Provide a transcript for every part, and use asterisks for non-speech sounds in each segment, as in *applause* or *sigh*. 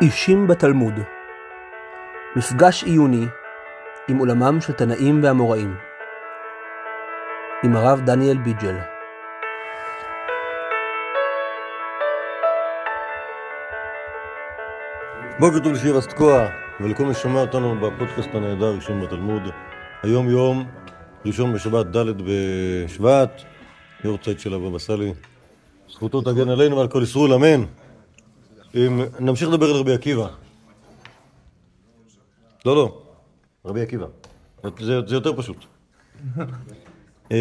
אישים בתלמוד. מפגש עיוני עם עולמם של תנאים ואמוראים עם הרב דניאל ביג'ל. בוקר טוב לשירה סתקוע ולכל מי ששומע אותנו בפודקאסט הנהדר ראשון בתלמוד. היום יום ראשון בשבת ד' בשבט יורצייט של הבבא סאלי זכותו תגן עלינו ועל כל ישראל אמן אם- נמשיך לדבר על רבי עקיבא. לא לא. רבי עקיבא. זה, זה יותר פשוט. *laughs* אמ,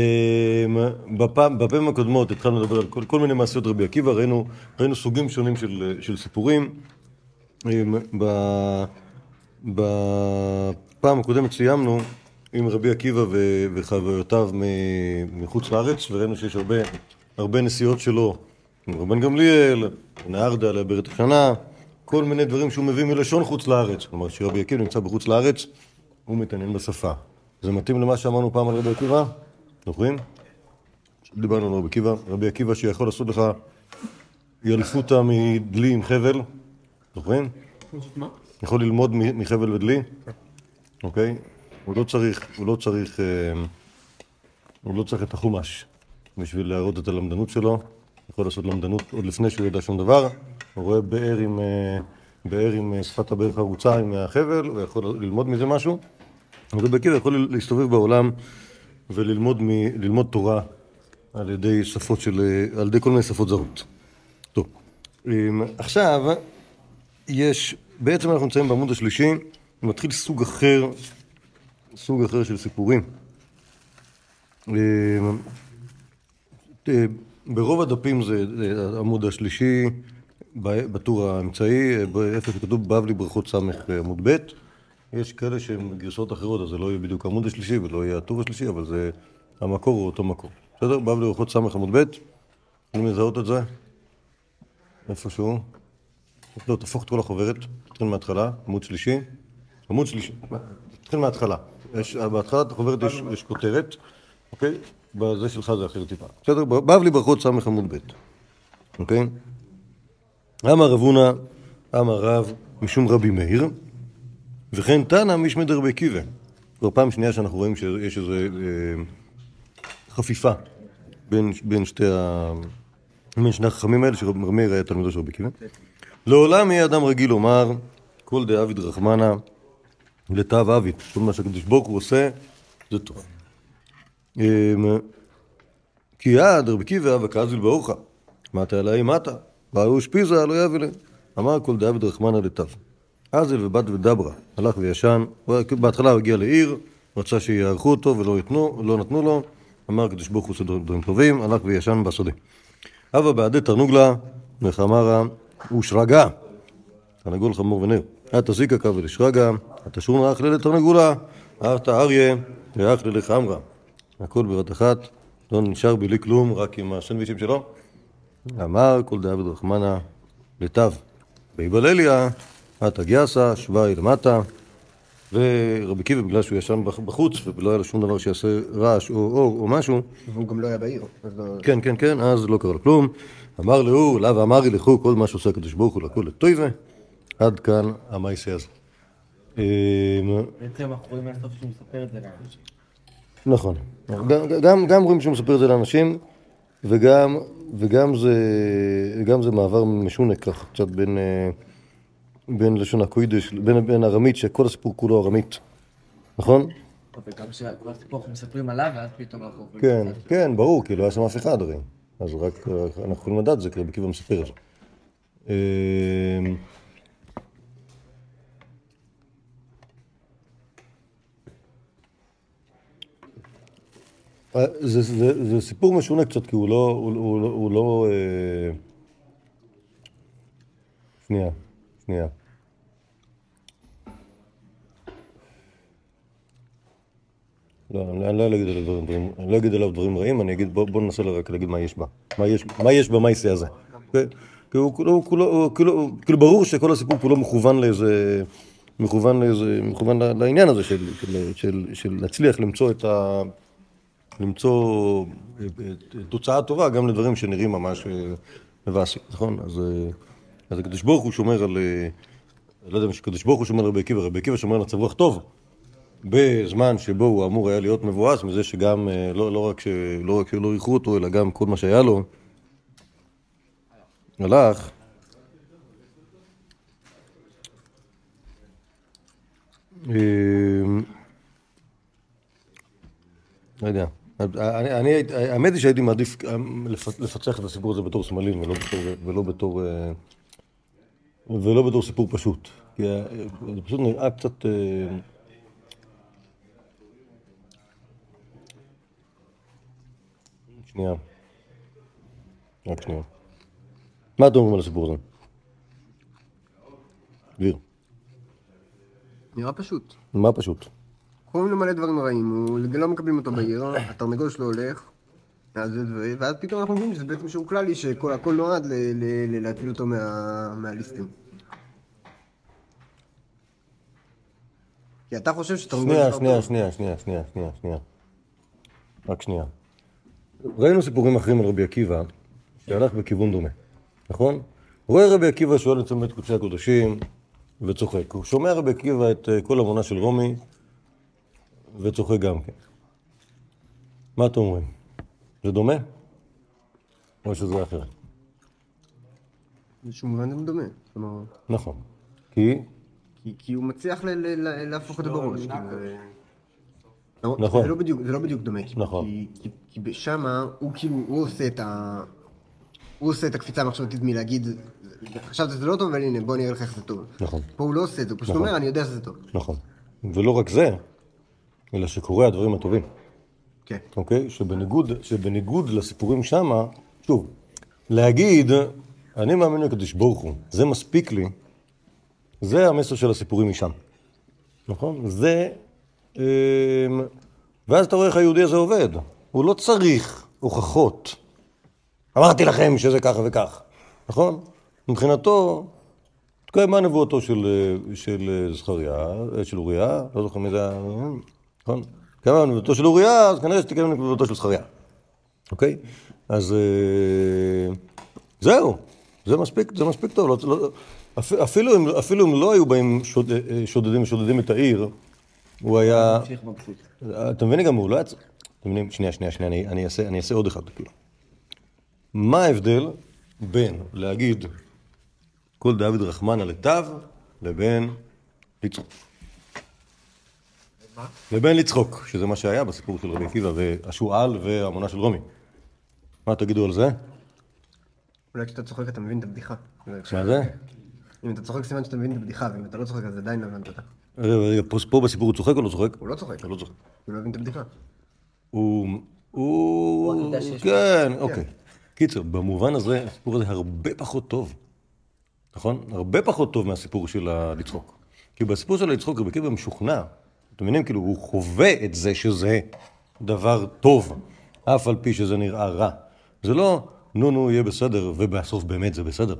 בפעם, בפעמים הקודמות התחלנו לדבר על כל, כל מיני מעשיות רבי עקיבא, ראינו, ראינו סוגים שונים של, של סיפורים. אמ, בפעם הקודמת סיימנו עם רבי עקיבא וחוויותיו מחוץ לארץ, וראינו שיש הרבה, הרבה נסיעות שלו רבן גמליאל, נהרדה לעברת השנה, כל מיני דברים שהוא מביא מלשון חוץ לארץ. כלומר, כשרבי עקיבא נמצא בחוץ לארץ, הוא מתעניין בשפה. זה מתאים למה שאמרנו פעם על רבי עקיבא? זוכרים? דיברנו על רבי עקיבא, רבי עקיבא שיכול לעשות לך ילפותא מדלי עם חבל, זוכרים? יכול ללמוד מחבל ודלי, אוקיי? הוא לא צריך, הוא לא צריך, אה, הוא לא צריך את החומש בשביל להראות את הלמדנות שלו, יכול לעשות למדנות עוד לפני שהוא ידע שום דבר, הוא רואה באר עם, אה, באר עם אה, שפת הבאר חרוצה עם החבל, הוא יכול ללמוד מזה משהו, רבי עקיבא יכול להסתובב בעולם וללמוד מ, תורה על ידי שפות של, אה, על ידי כל מיני שפות זרות. טוב, אמ, עכשיו יש, בעצם אנחנו נמצאים בעמוד השלישי, מתחיל סוג אחר, סוג אחר של סיפורים. אה, ברוב הדפים זה העמוד השלישי, בטור האמצעי, אה, איפה שכתוב בבלי ברכות ס' עמוד ב', יש כאלה שהן גרסאות אחרות, אז זה לא יהיה בדיוק העמוד השלישי ולא יהיה הטור השלישי, אבל זה המקור הוא אותו מקור. בסדר? בבלי ברכות ס' עמוד ב', יכולים לזהות את זה? איפשהו? לא, תהפוך את כל החוברת, תתחיל מההתחלה, עמוד שלישי. עמוד שלישי, תתחיל מההתחלה. בהתחלת החוברת יש כותרת, אוקיי? בזה שלך זה אחרת טיפה. בסדר? בבלי ברכות ס' עמוד ב', אוקיי? אמר רב הונא, אמר רב, משום רבי מאיר, וכן תנא משמי דרבי עקיבא. כבר פעם שנייה שאנחנו רואים שיש איזו אה, חפיפה בין, בין שתי ה... בין שני החכמים האלה, שרבי מאיר היה תלמידו של רבי עקיבא. לעולם יהיה אדם רגיל לומר, כל דאביד רחמנא לתו עביד. כל מה שהקדוש ברוך הוא עושה, זה טוב. אמ, כי יד רבי עקיבא וקזיל באורחה. מטה עלי מטה. והוא אשפיזה לא יביא להם. אמר כל דאביד רחמנא לתו. אזל ובת ודברה. הלך וישן. בהתחלה הוא הגיע לעיר, רצה שיערכו אותו ולא יתנו, לא נתנו לו. אמר הקדוש ברוך הוא עושה דברים טובים, הלך וישן בשדה. הווה בעדי תרנוגלה, וחמרה ושרגה. תרנגול חמור ונר. אתה זיקה קו ולשרגה, אתה שורנה אכלה לתרנגולה, אתה אריה ואכלה לחמרה. הכל בבת אחת, לא נשאר בלי כלום, רק עם הסנדוויצ'ים שלו. אמר כל דאביד רחמנא לתו. ויבלליה, אתה גיאסה, שוואי למטה. ורבי עקיבא, בגלל שהוא ישן בח- בחוץ, ולא היה לו שום דבר שיעשה רעש או אור או משהו, הוא גם לא היה בעיר. לא- כן, כן, כן, אז לא קרה לו כלום. אמר להוא, לאו אמרי לכו, כל מה שעושה הקדוש ברוך הוא לכו לטויבה. עד כאן המעשה הזה. אמ, בעצם אנחנו רואים מהסוף שהוא מספר את זה לאנשים. נכון. גם- גם, גם רואים שהוא מספר את זה לאנשים, וגם, וגם זה, גם זה מעבר משונה ככה, קצת בין, אה, בין לשון הקוידש, בין, בין ארמית, שכל הסיפור כולו ארמית. נכון? וגם שכל הסיפור אנחנו מספרים עליו, ואז פתאום אנחנו כן. כן, ברור, כי לא היה שם אף אחד הרי. אז רק אנחנו יכולים לדעת זה, כי רבי עקיבא מספר את זה. זה, זה, זה סיפור משונה קצת, כי הוא לא... הוא, הוא, לא- הוא לא אה... שנייה, שנייה. לא, אני אני לא אגיד עליו דברים, דברים, אני לא אגיד עליו דברים רעים, אני אגיד, בוא, בוא ננסה רק להגיד מה יש בה. מה יש, מה יש במעשה הזה. כן? הוא כאילו, כאילו ברור שכל הסיפור כולו מכוון לאיזה, מכוון לאיזה, מכוון לעניין הזה של, של, של, של להצליח למצוא את ה... למצוא אה, אה, תוצאה טובה גם לדברים שנראים ממש אה, מבאסים, נכון? אז, אז הקדוש ברוך הוא שומר על, לא יודע, שקדוש ברוך הוא שומר על רבי עקיבא, רבי עקיבא שומר על מצב רוח טוב, בזמן שבו הוא אמור היה להיות מבואס, מזה שגם, לא, לא רק לא שלא אירחו אותו, אלא גם כל מה שהיה לו, הלך. לא יודע. אני, אני, הייתי- האמת היא שהייתי מעדיף אה, לפ- לפצח את הסיפור הזה בתור סמלים ולא בתור, ולא בתור, אה, ולא בתור סיפור פשוט. כי אה, זה פשוט נראה קצת... אה, שנייה. רק שנייה. מה אתם אומרים על הסיפור הזה? דביר. נראה פשוט. מה פשוט? קוראים לו מלא דברים רעים, הוא *laughs* לא מקבלים אותו בעיר, *laughs* התרנגול שלו הולך, ואז פתאום אנחנו מבינים שזה בעצם שיעור כללי, שכל הכל נועד ל- ל- ל- להציל אותו מה- מהליסטים. כי אתה חושב שתרנגול... שנייה, שנייה. שנייה, שנייה, שנייה, שנייה, שנייה. רק שנייה. ראינו סיפורים אחרים על רבי עקיבא, שהלך בכיוון דומה, נכון? רואה רבי עקיבא שואל את צמד קודשי הקודשים וצוחק. הוא שומע רבי עקיבא את אה, כל המונה של רומי וצוחק גם כן. מה אתם אומרים? זה דומה? או שזה אחרת? באיזשהו מובן זה דומה. נכון. כי? כי- הוא מצליח להפוך את זה בראש. כאילו, לא, נכון. זה לא בדיוק- זה לא בדיוק דומה. נכון. כי- כי- כי שמה הוא כאילו, הוא עושה את ה... הוא עושה את הקפיצה המחשבתית מלהגיד, חשבת שזה לא טוב, אבל הנה, בוא נראה לך איך זה טוב. נכון. פה הוא לא עושה את זה, הוא פשוט נכון. אומר, אני יודע שזה טוב. נכון. ולא רק זה, אלא שקורה הדברים הטובים. כן. אוקיי? שבניגוד, שבניגוד לסיפורים שמה, שוב, להגיד, אני מאמין לקדוש ברוך הוא, זה מספיק לי, זה המסר של הסיפורים משם. נכון? זה... אמ, ואז אתה רואה איך היהודי הזה עובד. הוא לא צריך הוכחות. אמרתי לכם שזה ככה וכך, נכון? מבחינתו, תקיים נבואתו של, של זכריה, של אוריה, לא זוכר מי זה היה, נכון? תקיים נבואתו של אוריה, אז כנראה שתקיים נבואתו של זכריה, אוקיי? אז אה, זהו, זה מספיק, זה מספיק טוב. לא, לא, אפ, אפילו, אם, אפילו אם לא היו באים שוד, אה, שודדים ושודדים את העיר, הוא היה... אתם מבינים גם, הוא לא היה צריך... אתם מבינים? שנייה, שנייה, שנייה, אני, אני, אעשה, אני אעשה עוד אחד, כאילו. מה ההבדל בין להגיד כל דוד רחמנא לטב לבין לצחוק? לבין לצחוק, שזה מה שהיה בסיפור של רבי עקיבא והשועל והמונה של רומי. מה תגידו על זה? אולי כשאתה צוחק אתה מבין את הבדיחה. מה זה? אם אתה צוחק סימן שאתה מבין את הבדיחה, ואם אתה לא צוחק אז עדיין לא הבנת אותה. רגע, רגע, פה, פה בסיפור הוא צוחק או לא צוחק? הוא לא צוחק, הוא לא צוחק. הוא לא מבין את הבדיחה. הוא... הוא... שיש כן, אוקיי. קיצר, במובן הזה, הסיפור הזה הרבה פחות טוב. נכון? הרבה פחות טוב מהסיפור של הלצחוק. כי בסיפור של הלצחוק, רבי עקיבא משוכנע. אתם מבינים? כאילו, הוא חווה את זה שזה דבר טוב, אף על פי שזה נראה רע. זה לא, נו, נו, יהיה בסדר, ובסוף באמת זה בסדר,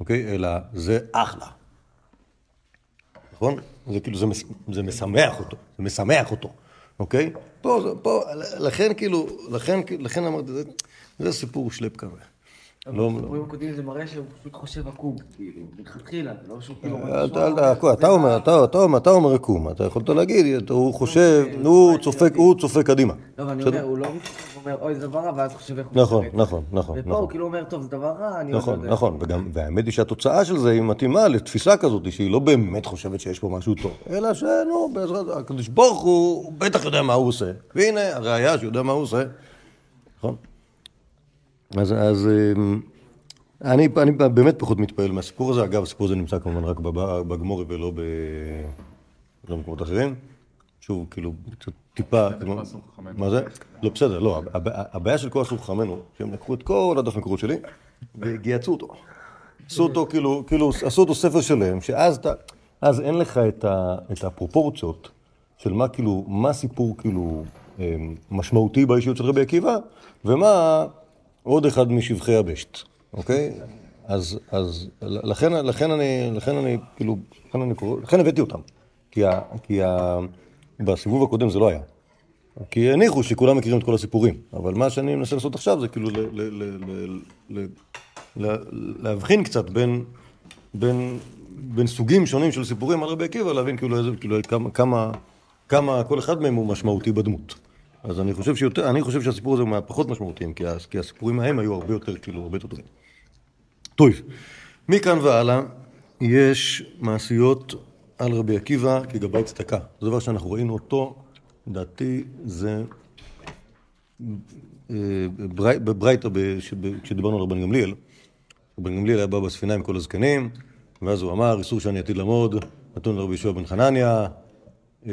אוקיי? אלא זה אחלה. נכון? זה כאילו, זה, מס, זה משמח אותו, זה משמח אותו, אוקיי? פה, פה, לכן כאילו, לכן, לכן אמרתי, זה, זה סיפור שלפ כזה. לא, לא. הקודמים זה מראה שהוא פשוט חושב עקום, כאילו, מלכתחילה, לא שהוא כאילו... ת- אתה אומר, אתה- אומר, עקום, אתה יכולת להגיד, הוא חושב, הוא צופה, הוא צופה קדימה. לא, אבל אני? אומר, הוא לא אומר, אוי, זה דבר רע, ואז חושב איך הוא נכון. נכון, נכון, ופה נכון. הוא כאילו אומר, טוב, זה דבר רע, אני לא נכון. נכון, וגם, והאמת היא שהתוצאה של זה היא מתאימה לתפיסה כזאת, שהיא לא באמת חושבת שיש פה משהו טוב, אלא שנו, בעזרת הקדוש ברוך הוא, הוא בטח יודע מה הוא עושה, והנה הראיה שהוא יודע מה הוא עושה, נכון? אז, אז אמ, אני, אני באמת פחות מתפעל מהסיפור הזה, אגב, הסיפור הזה נמצא כמובן רק בגמורי ולא ב... לא במקומות אחרים. שוב, כאילו, קצת טיפה... מה זה? לא, בסדר, לא, הב- הבעיה של כל אסור חכמינו, שהם לקחו את כל הדף מקורות שלי וגייצו אותו. עשו אותו כאילו, כאילו, עשו אותו ספר שלם, שאז אתה, אז אין לך את, ה, את הפרופורציות של מה כאילו, מה סיפור כאילו אמ, משמעותי באישיות של רבי עקיבא, ומה עוד אחד משבחי הבשט, אוקיי? אז, אז לכן, לכן אני, לכן אני, כאילו, לכן אני קורא, לכן הבאתי אותם. כי, ה, כי ה, בסיבוב הקודם זה לא היה. כי הניחו שכולם מכירים את כל הסיפורים, אבל מה שאני מנסה לעשות עכשיו זה כאילו ל, ל, ל, ל, ל, ל, להבחין קצת בין, בין, בין סוגים שונים של סיפורים על רבי עקיבא, להבין כאילו, איזה, כאילו כמה, כמה, כמה כל אחד מהם הוא משמעותי בדמות. אז אני חושב, שיותר, אני חושב שהסיפור הזה הוא מהפחות משמעותיים, כי, כי הסיפורים ההם היו הרבה יותר, כאילו, הרבה יותר טובים. טוב, מכאן והלאה יש מעשיות על רבי עקיבא כגבאי צדקה. זה דבר שאנחנו ראינו אותו, לדעתי זה אה, ברי- בברייתא, כשדיברנו על רבן גמליאל. רבן גמליאל היה בא בספינה עם כל הזקנים, ואז הוא אמר, איסור שאני עתיד לעמוד, נתון לרבי יהושע בן חנניה, אה,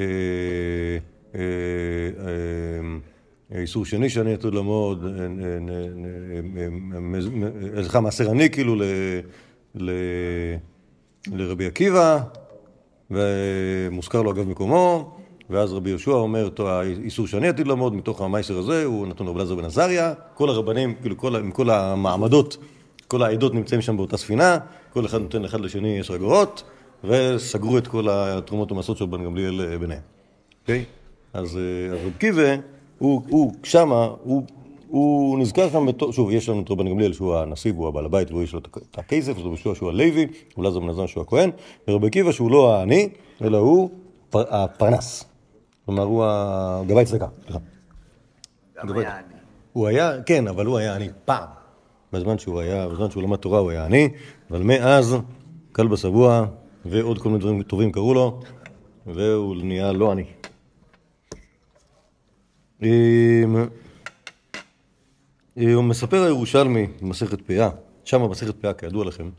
איסור שני שאני עתיד לעמוד, אה, אה, אה, אה, אה, סליחה, מעשר אני כאילו לרבי עקיבא, ומוזכר לו אגב מקומו, ואז רבי יהושע אומר, "טוב, האיסור שאני עתיד לעמוד, מתוך המייסר הזה, הוא נתון לרבי אלעזר בן עזריה, כל הרבנים, כאילו כל, עם כל המעמדות, כל העדות נמצאים שם באותה ספינה, כל אחד נותן אחד לשני עשר אגורות, וסגרו את כל התרומות ומעשרות של בן גמליאל אה, ביניהם. אוקיי? אז אה, אז רב קיבה, הוא, הוא שמה, הוא, הוא נזכר שם בתור, שוב, יש לנו את רבן גמליאל שהוא הנשיא והוא הבעל הבית והוא יש לו את הכסף, רבי יהושע שהוא הלוי, אולי זה עזריה שהוא הכהן, ורבי עקיבא שהוא לא העני, אלא הוא פר, הפרנס. כלומר, הוא הגבאי צדקה, סליחה. גבאי- הוא היה, כן, אבל הוא היה עני פעם. בזמן שהוא היה, בזמן שהוא למד תורה הוא היה עני, אבל מאז, כלבא שבוע, ועוד כל מיני דברים טובים קרו לו, והוא נהיה לא עני. אמ, אה, הוא מספר הירושלמי במסכת פאה, שם במסכת פאה, כידוע לכם,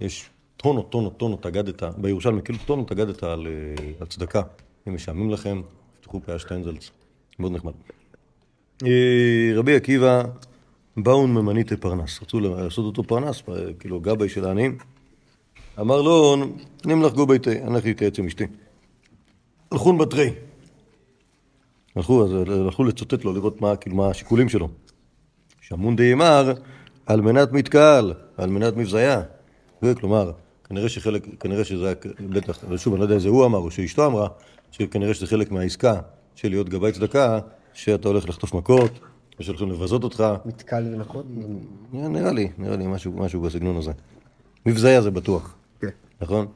יש טונות, טונות, טונות אגדתא, בירושלמי, כאילו טונות אגדתא על, אה, על צדקה. אם משעמם לכם, תפתחו פאה שטיינזלץ, מאוד נחמד. אה, רבי עקיבא, באון ממניתי פרנס, רצו לעשות אותו פרנס, כאילו גבאי של העניים. אמר לו, נמלך גו ביתי, אני הולך להתייעץ עם אשתי. הלכון בתרי. הלכו, אז הלכו לצוטט לו, לראות מה, כאילו, מה השיקולים שלו. שמון דיימר, על מנת מתקהל, על מנת מבזיה. וכלומר, כנראה שחלק, כנראה שזה היה, בטח, אבל שוב, אני לא יודע אם זה הוא אמר או שאשתו אמרה, שכנראה שזה חלק מהעסקה של להיות גבאי צדקה, שאתה הולך לחטוף מכות, ושהולכים לבזות אותך. מתקל ונכות? נראה לי, נראה לי משהו, משהו בסגנון הזה. מבזיה זה בטוח, כן. נכון?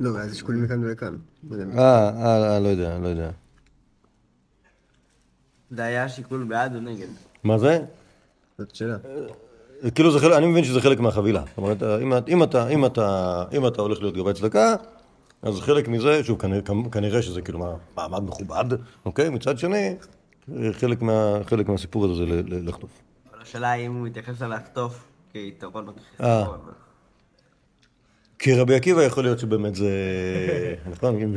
אה, לא, ואז שיקולים לכאן ולכאן. לא יודע. אה, אה, לא יודע, לא יודע. זה היה שיקול בעד או נגד? מה זה? זאת שאלה. כאילו זה חלק, אני מבין שזה חלק מהחבילה. זאת אומרת, אם, אם, אתה, אם, אתה, אם אתה הולך להיות גבאי צדקה, אז חלק מזה, שוב, כנראה, כנראה שזה כאילו מעמד מכובד, אוקיי? מצד שני, חלק, מה, חלק מהסיפור הזה זה ל- ל- לחטוף. אבל השאלה היא אם הוא מתייחס על לחטוף כיתרון או אה. כחיסרון. כי רבי עקיבא יכול להיות שבאמת זה... *laughs* נכון?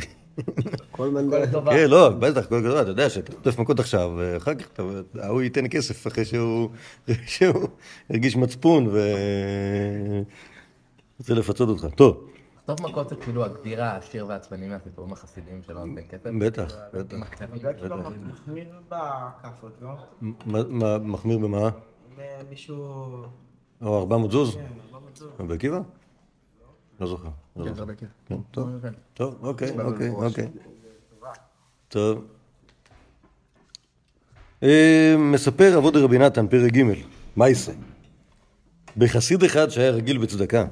כל מנדל. כן, לא, בטח, כל כזה, אתה יודע שאתה חוטף מכות עכשיו, ואחר כך ההוא ייתן כסף אחרי שהוא שהוא הרגיש מצפון ורוצה לפצות אותך. טוב, לחטוף מכות זה כאילו הגדיר העשיר והעצבני מהסיפורים החסידיים שלו בן כסף. בטח, בטח. זה כאילו מחמיר בכאפות, לא? מחמיר במה? מישהו... או 400 זוז? כן, לא מצאו. רבי עקיבא? לא זוכר. לא זוכר. כן, טוב, טוב, אוקיי, אוקיי, אוקיי. טוב. אה, מספר אבות רבי נתן, פרק ג', מה יעשה? בחסיד אחד שהיה רגיל בצדקה.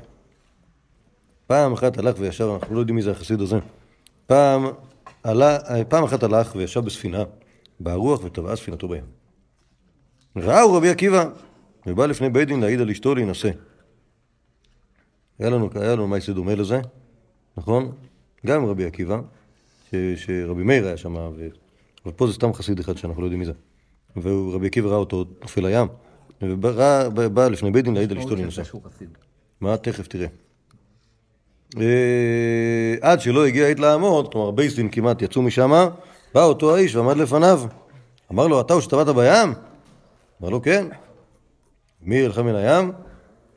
פעם אחת הלך וישב, אנחנו לא יודעים מי זה החסיד הזה. פעם, עלה, פעם אחת הלך וישב בספינה, ברוח וטבעה ספינתו בים. ראהו רבי עקיבא, ובא לפני בית דין להעיד על אשתו להינשא. היה לנו, היה לנו מעשה דומה לזה, נכון? גם רבי עקיבא, ש, שרבי מאיר היה שם, ו... ופה זה סתם חסיד אחד שאנחנו לא יודעים מי זה. ורבי עקיבא ראה אותו נופל לים, ובא בא, בא לפני בית דין להעיד על אשתו חסיד. מה? תכף תראה. אה, עד שלא הגיע עת לעמוד, כלומר בייס דין כמעט יצאו משם, בא אותו האיש ועמד לפניו. אמר לו, אתה הוא שטבעת בים? אמר לו, כן. מי לך מן הים?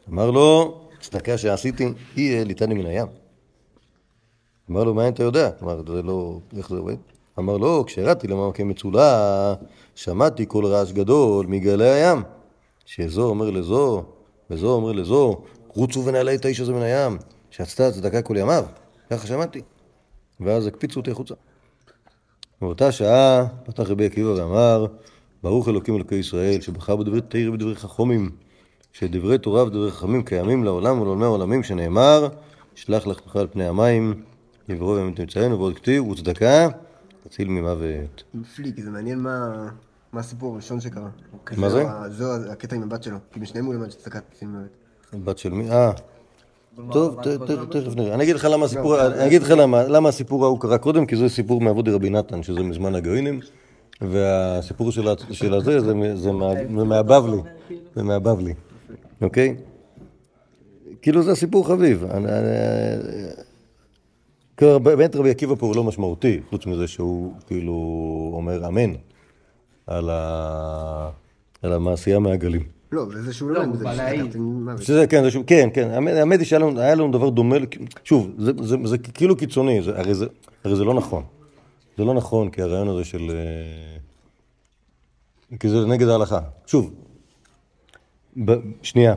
אמר לו, צדקה שעשיתי, היא העליתני מן הים. אמר לו, מה אתה יודע? כלומר, זה לא... איך זה עובד? אמר לו, כשירדתי למעמקי מצולה, שמעתי קול רעש גדול מגלי הים. שזו אומר לזו, וזו אומר לזו, רוצו ונעלה את האיש הזה מן הים, שעשתה צדקה כל ימיו. ככה שמעתי. ואז הקפיצו אותי החוצה. באותה שעה פתח רבי עקיבא ואמר, ברוך אלוקים אלוקי ישראל, שבחר בדברי תרא ובדברי חכומים, שדברי תורה ודברי חכמים קיימים לעולם ולעולמי העולמים, שנאמר, שלח לך על פני המים, יבואו וימים תמצאנו, ועוד כתיב, וצדקה, תציל ממוות. מפליא, כי זה מעניין מה מה הסיפור הראשון שקרה. מה זה? זהו הקטע עם הבת שלו, כי משניהם הוא למד שצדקת שים לב. בת של מי? אה. טוב, ת- ת- תכף נראה. אני אגיד לך למה הסיפור, אני אגיד לך למה, למה הסיפור ההוא קרה קודם, כי זה סיפור מאבודי רבי נתן, שזה מזמן הגוינים, והסיפור של הזה, זה מהבבלי, זה מהבבלי, אוקיי? כאילו זה סיפור חביב. אני- אני- כאילו, באמת רבי עקיבא פה הוא לא משמעותי, חוץ מזה שהוא כאילו אומר אמן על ה- על המעשייה מהגלים. לא, וזה שהוא לא, לומד הוא בא להעיד. שזה, כן, זה שהוא, כן, כן, האמת- האמת היא שהיה לנו, דבר דומה, שוב, זה, זה, זה כאילו קיצוני, זה, הרי, זה, הרי זה לא נכון. זה לא נכון, כי הרעיון הזה של... אה, כי זה נגד ההלכה. שוב, ב, שנייה,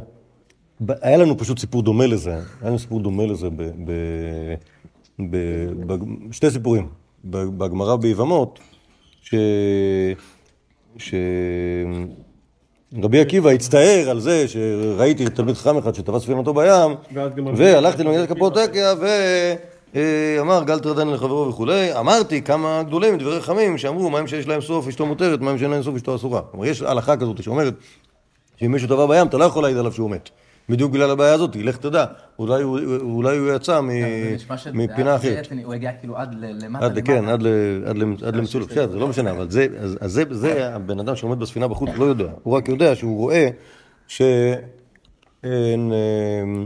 ב, היה לנו פשוט סיפור דומה לזה, היה לנו סיפור דומה לזה ב... ב, ב, ב שתי סיפורים. ב- בגמרא ביבמות, ש... ש... רבי עקיבא הצטער על זה שראיתי תלמיד חכם אחד שטבע ספינתו בים, והלכתי למדינת קפוטקיה ואמר גל תרדן לחברו וכולי. אמרתי כמה גדולים מדברי חכמים שאמרו מים שיש להם סוף אשתו מותרת, מים שאין להם סוף אשתו אסורה. כלומר יש הלכה כזאת שאומרת שאם מישהו טבע בים אתה לא יכול להעיד עליו שהוא מת. בדיוק בגלל הבעיה הזאת, לך תדע, אולי הוא, אולי הוא יצא מ- מפינה אחרת. הוא הגיע כאילו עד למטה עד, כן, עד, עד, עד למצול, בסדר, זה לא משנה, אבל זה, אז, אז זה, זה הבן אדם שעומד בספינה בחוץ, לא יודע, הוא רק יודע שהוא רואה שאין, אמ,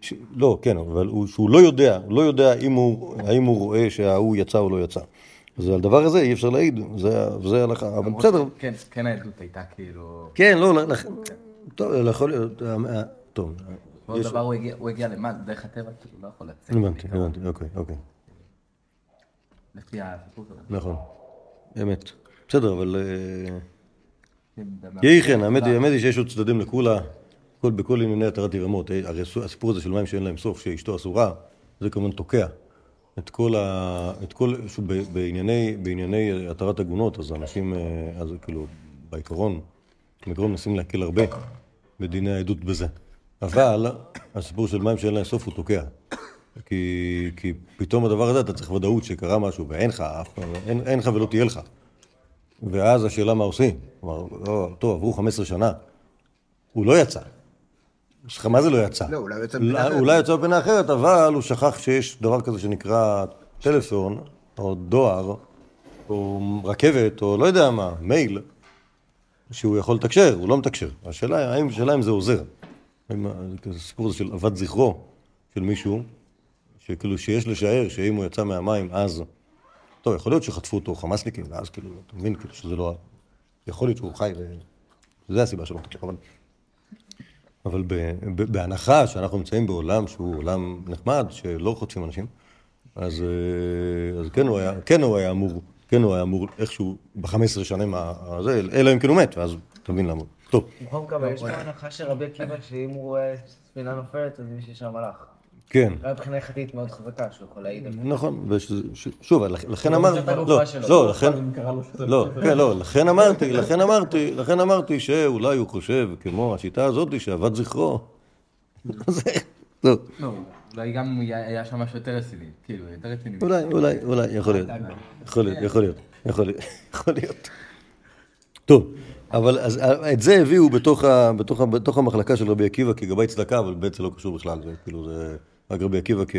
ש, לא, כן, אבל הוא, שהוא לא יודע, הוא לא יודע אם הוא, האם הוא רואה שההוא יצא או לא יצא. אז על הדבר הזה אי אפשר להעיד, זה, הלכה, אבל בסדר, שכן, כן העדות הייתה כאילו... כן, לא, לכ- טוב, יכול להיות, אה, אה, טוב, יש- דבר הוא הגיע- למטה, דרך הטבע, כאילו לא יכול לצאת. הבנתי, הבנתי, אוקיי, אוקיי. לפי הסיפור שלו. נכון, אמת. בסדר, אבל... אה, כן, דבר. יהי כן, האמת היא שיש עוד צדדים לכולה, כל- בכל ענייני התרת ירמות. אה, הרי הסיפור הזה של מים שאין להם סוף, שאשתו אסורה, זה כמובן תוקע את כל ה... את כל... שוב, בענייני, בענייני התרת עגונות, אז אנשים, אה, אז כאילו, בעיקרון, בעיקרון מנסים להקל הרבה בדיני העדות בזה. אבל הסיפור של מים שאין להם סוף הוא תוקע. כי, כי פתאום הדבר הזה, אתה צריך ודאות שקרה משהו, ואין לך, אף אין, אין לך ולא תהיה לך. ואז השאלה מה עושים. כלומר, לא, טוב, עברו 15 שנה, הוא לא יצא. יש לך מה זה לא יצא? לא, אולי יצא בפינה לא, אחרת. אולי יצא בפינה אחרת, אבל הוא שכח שיש דבר כזה שנקרא טלפון, או דואר, או רכבת, או לא יודע מה, מייל, שהוא יכול לתקשר, הוא לא מתקשר. השאלה האם, השאלה אם זה עוזר. הסיפור הזה של אבד זכרו של מישהו, שכאילו שיש לשער שאם הוא יצא מהמים אז... טוב, יכול להיות שחטפו אותו חמאסניקים, ואז כאילו, אתה מבין, כאילו שזה לא... יכול להיות שהוא חי, ו... זה הסיבה שלא מתקשר, אבל... אבל ב, ב, בהנחה שאנחנו נמצאים בעולם שהוא עולם נחמד, שלא חוטפים אנשים, אז, אה, אז כן, הוא היה, כן הוא היה אמור, כן הוא היה אמור איכשהו ב-15 שנים הזה, אלא אם כן הוא מת, ואז אתה מבין למה. טוב, בכל מקרה, יש פה הנחה של רבי עקיבא שאם הוא רואה ספינה נופלת, אז מישהו שם הלך. כן. היה מבחינה הלכתית מאוד חזקה שהוא יכול להעיד על זה. נכון, וש- ש- שוב, לכ- לכן אמרתי, לא, שלו. לא, לכן, לא, כן, לא, לכן אמרתי, לכן אמרתי, לכן אמרתי שאולי הוא חושב, כמו השיטה הזאת, שאבד זכרו. *laughs* זה, לא, לא, אולי גם היה שם משהו יותר רציני, כאילו, יותר רציני. אולי, אולי, אולי, יכול להיות, יכול להיות, יכול להיות, יכול להיות. טוב, אבל אז את זה הביאו בתוך, ה, בתוך, ה, בתוך המחלקה של רבי עקיבא כגבאי צדקה, אבל בעצם לא קשור בכלל, זה כאילו, זה רק רבי עקיבא כ,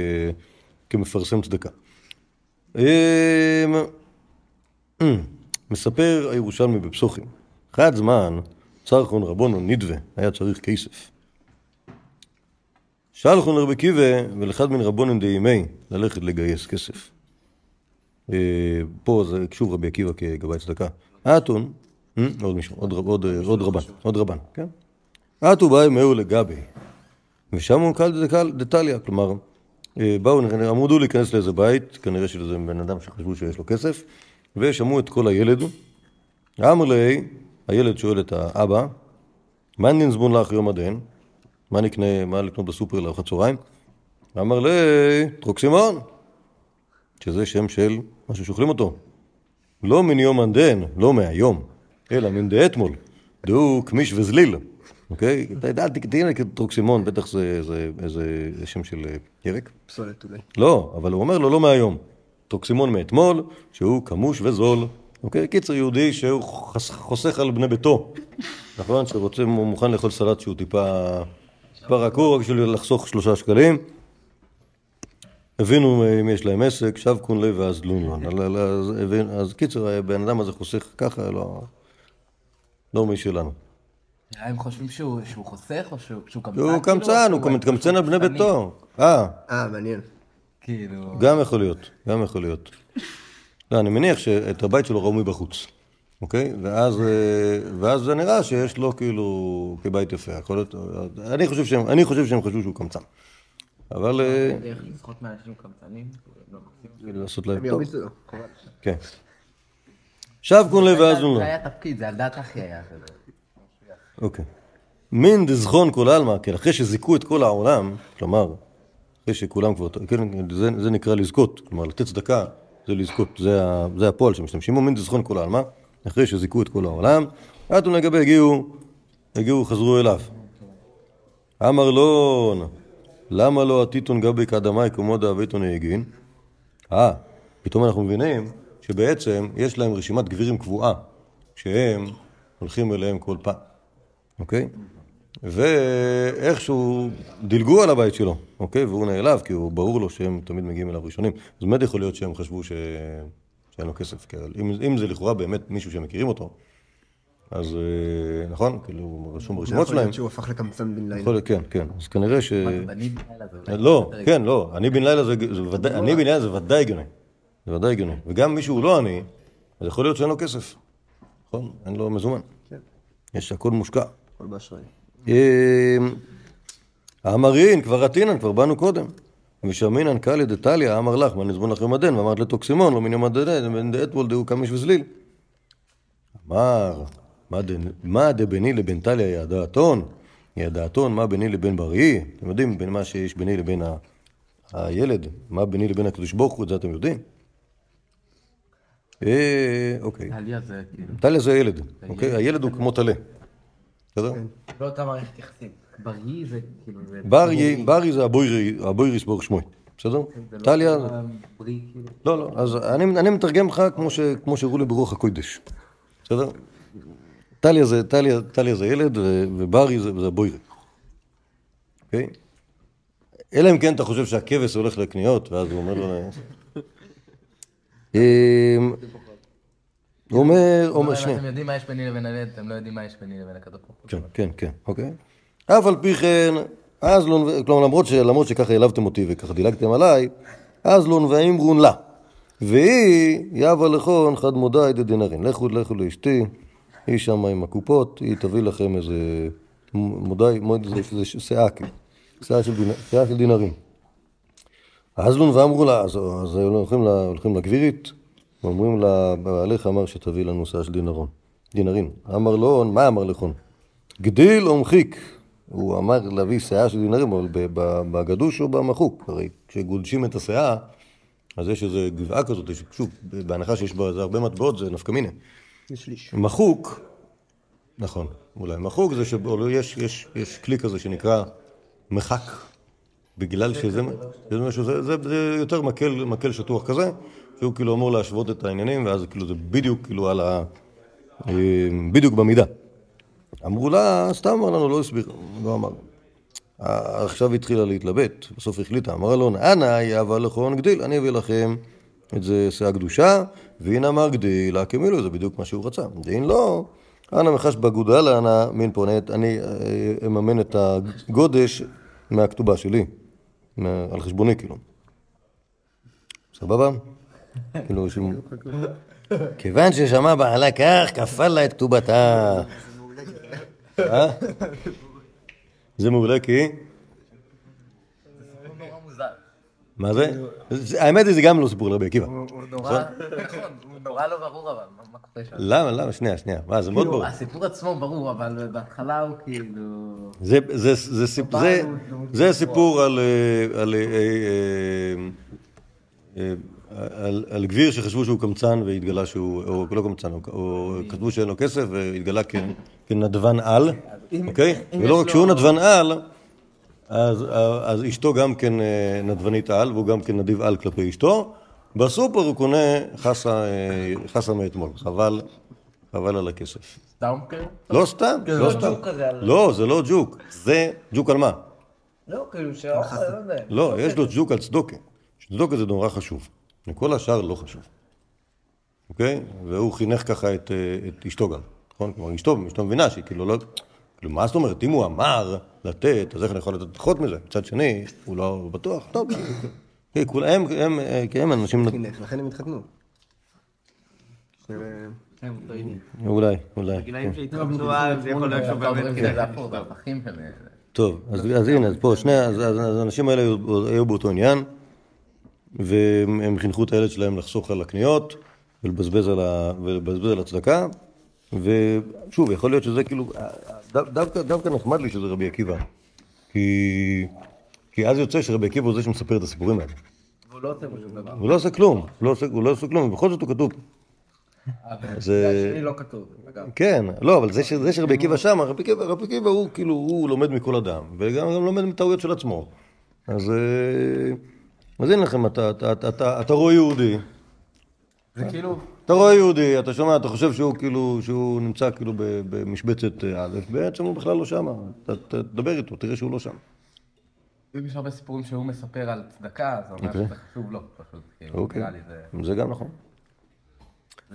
כמפרסם צדקה. אמ, אמ, מספר הירושלמי בפסוחים, חד זמן צרכון רבונו נדבה, היה צריך כסף. שלחון לרבי קיבה ולאחד מן רבונן דיימי ללכת לגייס כסף. אה, פה זה שוב רבי עקיבא כגבאי צדקה. אתון, אה, עוד מישהו, אה, עוד רבן, עוד רבן, כן? אתו באי מאו לגבי, ושם הוא קל דקל דתליה, כלומר, אה, באו, עמדו להיכנס לאיזה בית, כנראה שזה בן אדם שחשבו שיש לו כסף, ושמעו את כל הילד. אמר לי, הילד שואל את האבא, מה ננזבון לך יום הדין? מה נקנה, מה לקנות בסופר לארוחת צהריים? אמר לי, טרוקסימון, שזה שם של משהו שאוכלים אותו. לא מן יום הדין, לא מהיום, אלא מן דאתמול, דהו קמיש וזליל. אוקיי? אתה יודע, תראה טרוקסימון, בטח זה זה- איזה שם של אה, ירק. פסולת אולי. לא, אבל הוא אומר לו לא מהיום. טרוקסימון מאתמול, שהוא כמוש וזול. אוקיי? קיצר יהודי שהוא חוסך על בני ביתו. נכון? שרוצה, הוא מוכן לאכול סלט שהוא טיפה, טיפה רקור, רק בשביל לחסוך שלושה שקלים. הבינו אם יש להם עסק, שב קון לב ואז לונלון. אז- קיצר, הבן אדם הזה חוסך ככה, לא... לא משלנו. הם חושבים שהוא שהוא חוסך או שהוא שהוא קמצן? הוא כאילו, קמצן, הוא מתקמצן על בני? ביתו. אה, אה, מעניין. כאילו... גם יכול להיות, גם יכול להיות. לא, אני מניח שאת הבית שלו ראו מבחוץ, אוקיי? ואז, אה, ואז זה נראה שיש לו כאילו כבית יפה. יכול להיות, אני חושב שהם, אני חושב שהם חשבו שהוא קמצן. אבל אה, דרך לסחוט מאנשים קמצנים? לא עושים. לעשות להם הם טוב. ירביצו לו. חבל. כן. שב לב ואז לא. זה היה תפקיד, זה על דעת אחי היה. אוקיי. מין דזכון כל עלמא, כן, אחרי שזיכו את כל העולם, כלומר, אחרי שכולם כבר, כן, זה, זה נקרא לזכות, כלומר, לתת צדקה זה לזכות, זה, זה הפועל שמשתמשים בו, מין דזכון כל עלמא, אחרי שזיכו את כל העולם, אתון לגבי הגיעו, הגיעו, חזרו אליו. אמר לון, למה לא עתיתון גבי קדמי כמו דאביתון היגין? אה, פתאום אנחנו מבינים שבעצם יש להם רשימת גבירים קבועה, שהם הולכים אליהם כל פעם. אוקיי? ואיכשהו דילגו על הבית שלו, אוקיי? והוא נעלב, כי הוא ברור לו שהם תמיד מגיעים אליו ראשונים. אז באמת יכול להיות שהם חשבו ש... שאין לו כסף. כי אם, אם זה לכאורה באמת מישהו שהם מכירים אותו, אז אה, נכון? כאילו, הוא רשום זה ברשימות יכול שלהם. להיות שהוא הפך לקמצן בן לילה. יכול להיות, כן, כן. אז כנראה ש... אני זה אולי לא, כן, לא. אני בן לילה זה זה ודאי, אני בן לילה זה ודאי הגיוני. זה ודאי הגיוני. וגם מישהו לא עני, אז יכול להיות שאין לו כסף. נכון? אין לו מזומן. יש הכל מושקע. הכל באשראי. אמ, אמרין, כבר עתינן, כבר באנו קודם. ושמינן קאלי דתליא, אמר לך, מה נזמון לכם עדן, ואמרת לטוקסימון, לא מיניום עדן, בן דאתוול דהו קמיש וזליל. אמר, מה דביני לבן טליה ידע אתון? ידע אתון, מה ביני לבין בראי? אתם יודעים בין מה שיש ביני לבין הילד, מה ביני לבין הקדוש ברוך הוא, את זה אתם יודעים? אה, אוקיי. עלייה זה כאילו... טליה זה הילד, אוקיי? הילד הוא כמו טלה. בסדר? לא אותה מערכת יחסים. בריא זה כאילו... ברי, ברי זה הבוירי, הבויריס בור שמוי, בסדר? זה לא טליה, בריא כאילו... לא, לא, אז אני, אני מתרגם לך כמו, ש, כמו שהראו לי ברוח הקודש, בסדר? טליה זה, טליה, טליה זה ילד וברי זה, זה הבוירי, אוקיי? אלא אם כן אתה חושב שהכבש הולך לקניות, ואז הוא אומר לו... *laughs* הוא אומר, אומר, אבל שנייה. אתם יודעים מה יש ביני לבין הילד, אתם לא יודעים מה יש ביני לבין הקדוש ברוך הוא. כן, כן, כן, אוקיי. אף על פי כן, אז לא, כלומר, למרות, שככה העלבתם אותי וככה דילגתם עליי, אז לא נבעים לה. והיא יבה לכון חד מודאי דדינרין. לכו, לכו לאשתי, היא שמה עם הקופות, היא תביא לכם איזה מודאי, מוד, זה, זה שאה, כאילו. שאה של, דינ, שאה של דינרים. אז לא ואמרו לה, אז, אז הולכים, לה, הולכים לגבירית, ואומרים לה, בעליך אמר שתביא לנו של דינרון. דינרין. אמר לו, מה אמר לכון? גדיל או מחיק. הוא אמר להביא שאה של דינרים, אבל בגדוש או במחוק. הרי כשגודשים את השאה, אז יש איזו גבעה כזאת, שוב, בהנחה שיש בה הרבה מטבעות, זה נפקא מיני. שליש. מחוק, נכון, אולי מחוק זה שיש יש, יש כלי כזה שנקרא מחק, בגלל שזה זה, משהו, זה, זה, זה יותר מקל, מקל שטוח כזה, שהוא כאילו אמור להשוות את העניינים, ואז כאילו זה בדיוק כאילו על ה... אה, בדיוק במידה. אמרו לה, סתם אמר לנו, לא הסביר, לא אמר. עכשיו התחילה להתלבט, בסוף החליטה, אמרה לו, אנא יאבה לכון גדיל, אני אביא לכם את זה שאה קדושה, והנה אמר גדיל, כמילו, זה בדיוק מה שהוא רצה. דין לא, אנא מחש בגודל, אנא מין פונט, אני אה, אממן את הגודש מהכתובה שלי, על חשבוני כאילו. סבבה? כאילו, ש- כיוון ששמע בעלה כך, כפל לה את כתובתה. אה? זה מעולה כי? מה זה? האמת היא זה גם לא סיפור לרבי עקיבא. הוא נורא, נכון, הוא נורא לא ברור אבל, מה- קורה שם? למה? למה? שנייה, שנייה. מה, זה מאוד כאילו, ברור. הסיפור עצמו ברור, אבל בהתחלה הוא כאילו... זה, זה, זה, סיפ- זה, זה סיפור על, אה, על, על, גביר שחשבו שהוא קמצן והתגלה שהוא, או לא קמצן, או, או כתבו שאין לו כסף והתגלה כ- כנדבן על, אוקיי? ולא רק שהוא נדבן על, אז, אז אשתו גם כן אה, נדבנית על, והוא גם כן נדיב על כלפי אשתו. בסופר הוא קונה חסה, אה, חסה מאתמול, חבל, חבל על הכסף. סתם? לא סתם, לא סתם. כזה על- לא, זה לא ג'וק, זה ג'וק על מה? לא, כאילו שהאוכל, לא יודע. לא, יש לו ג'וק על צדוקה. צדוקה זה נורא חשוב. וכל השאר לא חשוב. אוקיי? והוא חינך ככה את, אה, את אשתו גם. נכון? כלומר, אשתו, אשתו מבינה שהיא כאילו לא... כאילו, מה זאת אומרת? אם הוא אמר לתת, אז איך אני יכול לתת פחות מזה? מצד שני, הוא לא בטוח. טוב, *coughs* כן, כולם, הם, הם, אה, הם אנשים... חינך, לכן הם התחתנו. כן. אולי, אולי. כן. שהתחתנו אז, זה יכול להיות שהוא אתה אומר באמת... כאילו. טוב, אז, אז הנה, אז פה שני, אז, האנשים האלה היו באותו עניין, והם הם חינכו את הילד שלהם לחסוך על הקניות, ולבזבז על, ה, ולבזבז על הצדקה, ושוב, יכול להיות שזה כאילו, דו, דווקא, דווקא נחמד לי שזה רבי עקיבא, כי, כי אז יוצא שרבי עקיבא הוא זה שמספר את הסיפורים האלה. והוא לא עושה שום דבר. הוא לא עושה כלום, הוא לא עושה, הוא לא עושה כלום, ובכל זאת הוא כתוב. זה... השני לא כתוב, אגב. כן, לא, אבל זה, שרבי עקיבא שם, רבי עקיבא, הוא כאילו, הוא לומד מכל אדם, וגם גם לומד מטעויות של עצמו. אז, אה, אז הנה לכם, אתה, אתה, אתה, אתה, אתה רואה יהודי, זה כאילו... אתה רואה יהודי, אתה שומע, אתה חושב שהוא כאילו, שהוא נמצא כאילו במשבצת אה, א', בעצם הוא בכלל לא שם, אתה אתה תדבר איתו, תראה שהוא לא שם. אם יש הרבה סיפורים שהוא מספר על צדקה, זה אומר אוקיי. שזה חשוב לו, פשוט. כאילו, אוקיי, נראה לי זה... זה גם נכון.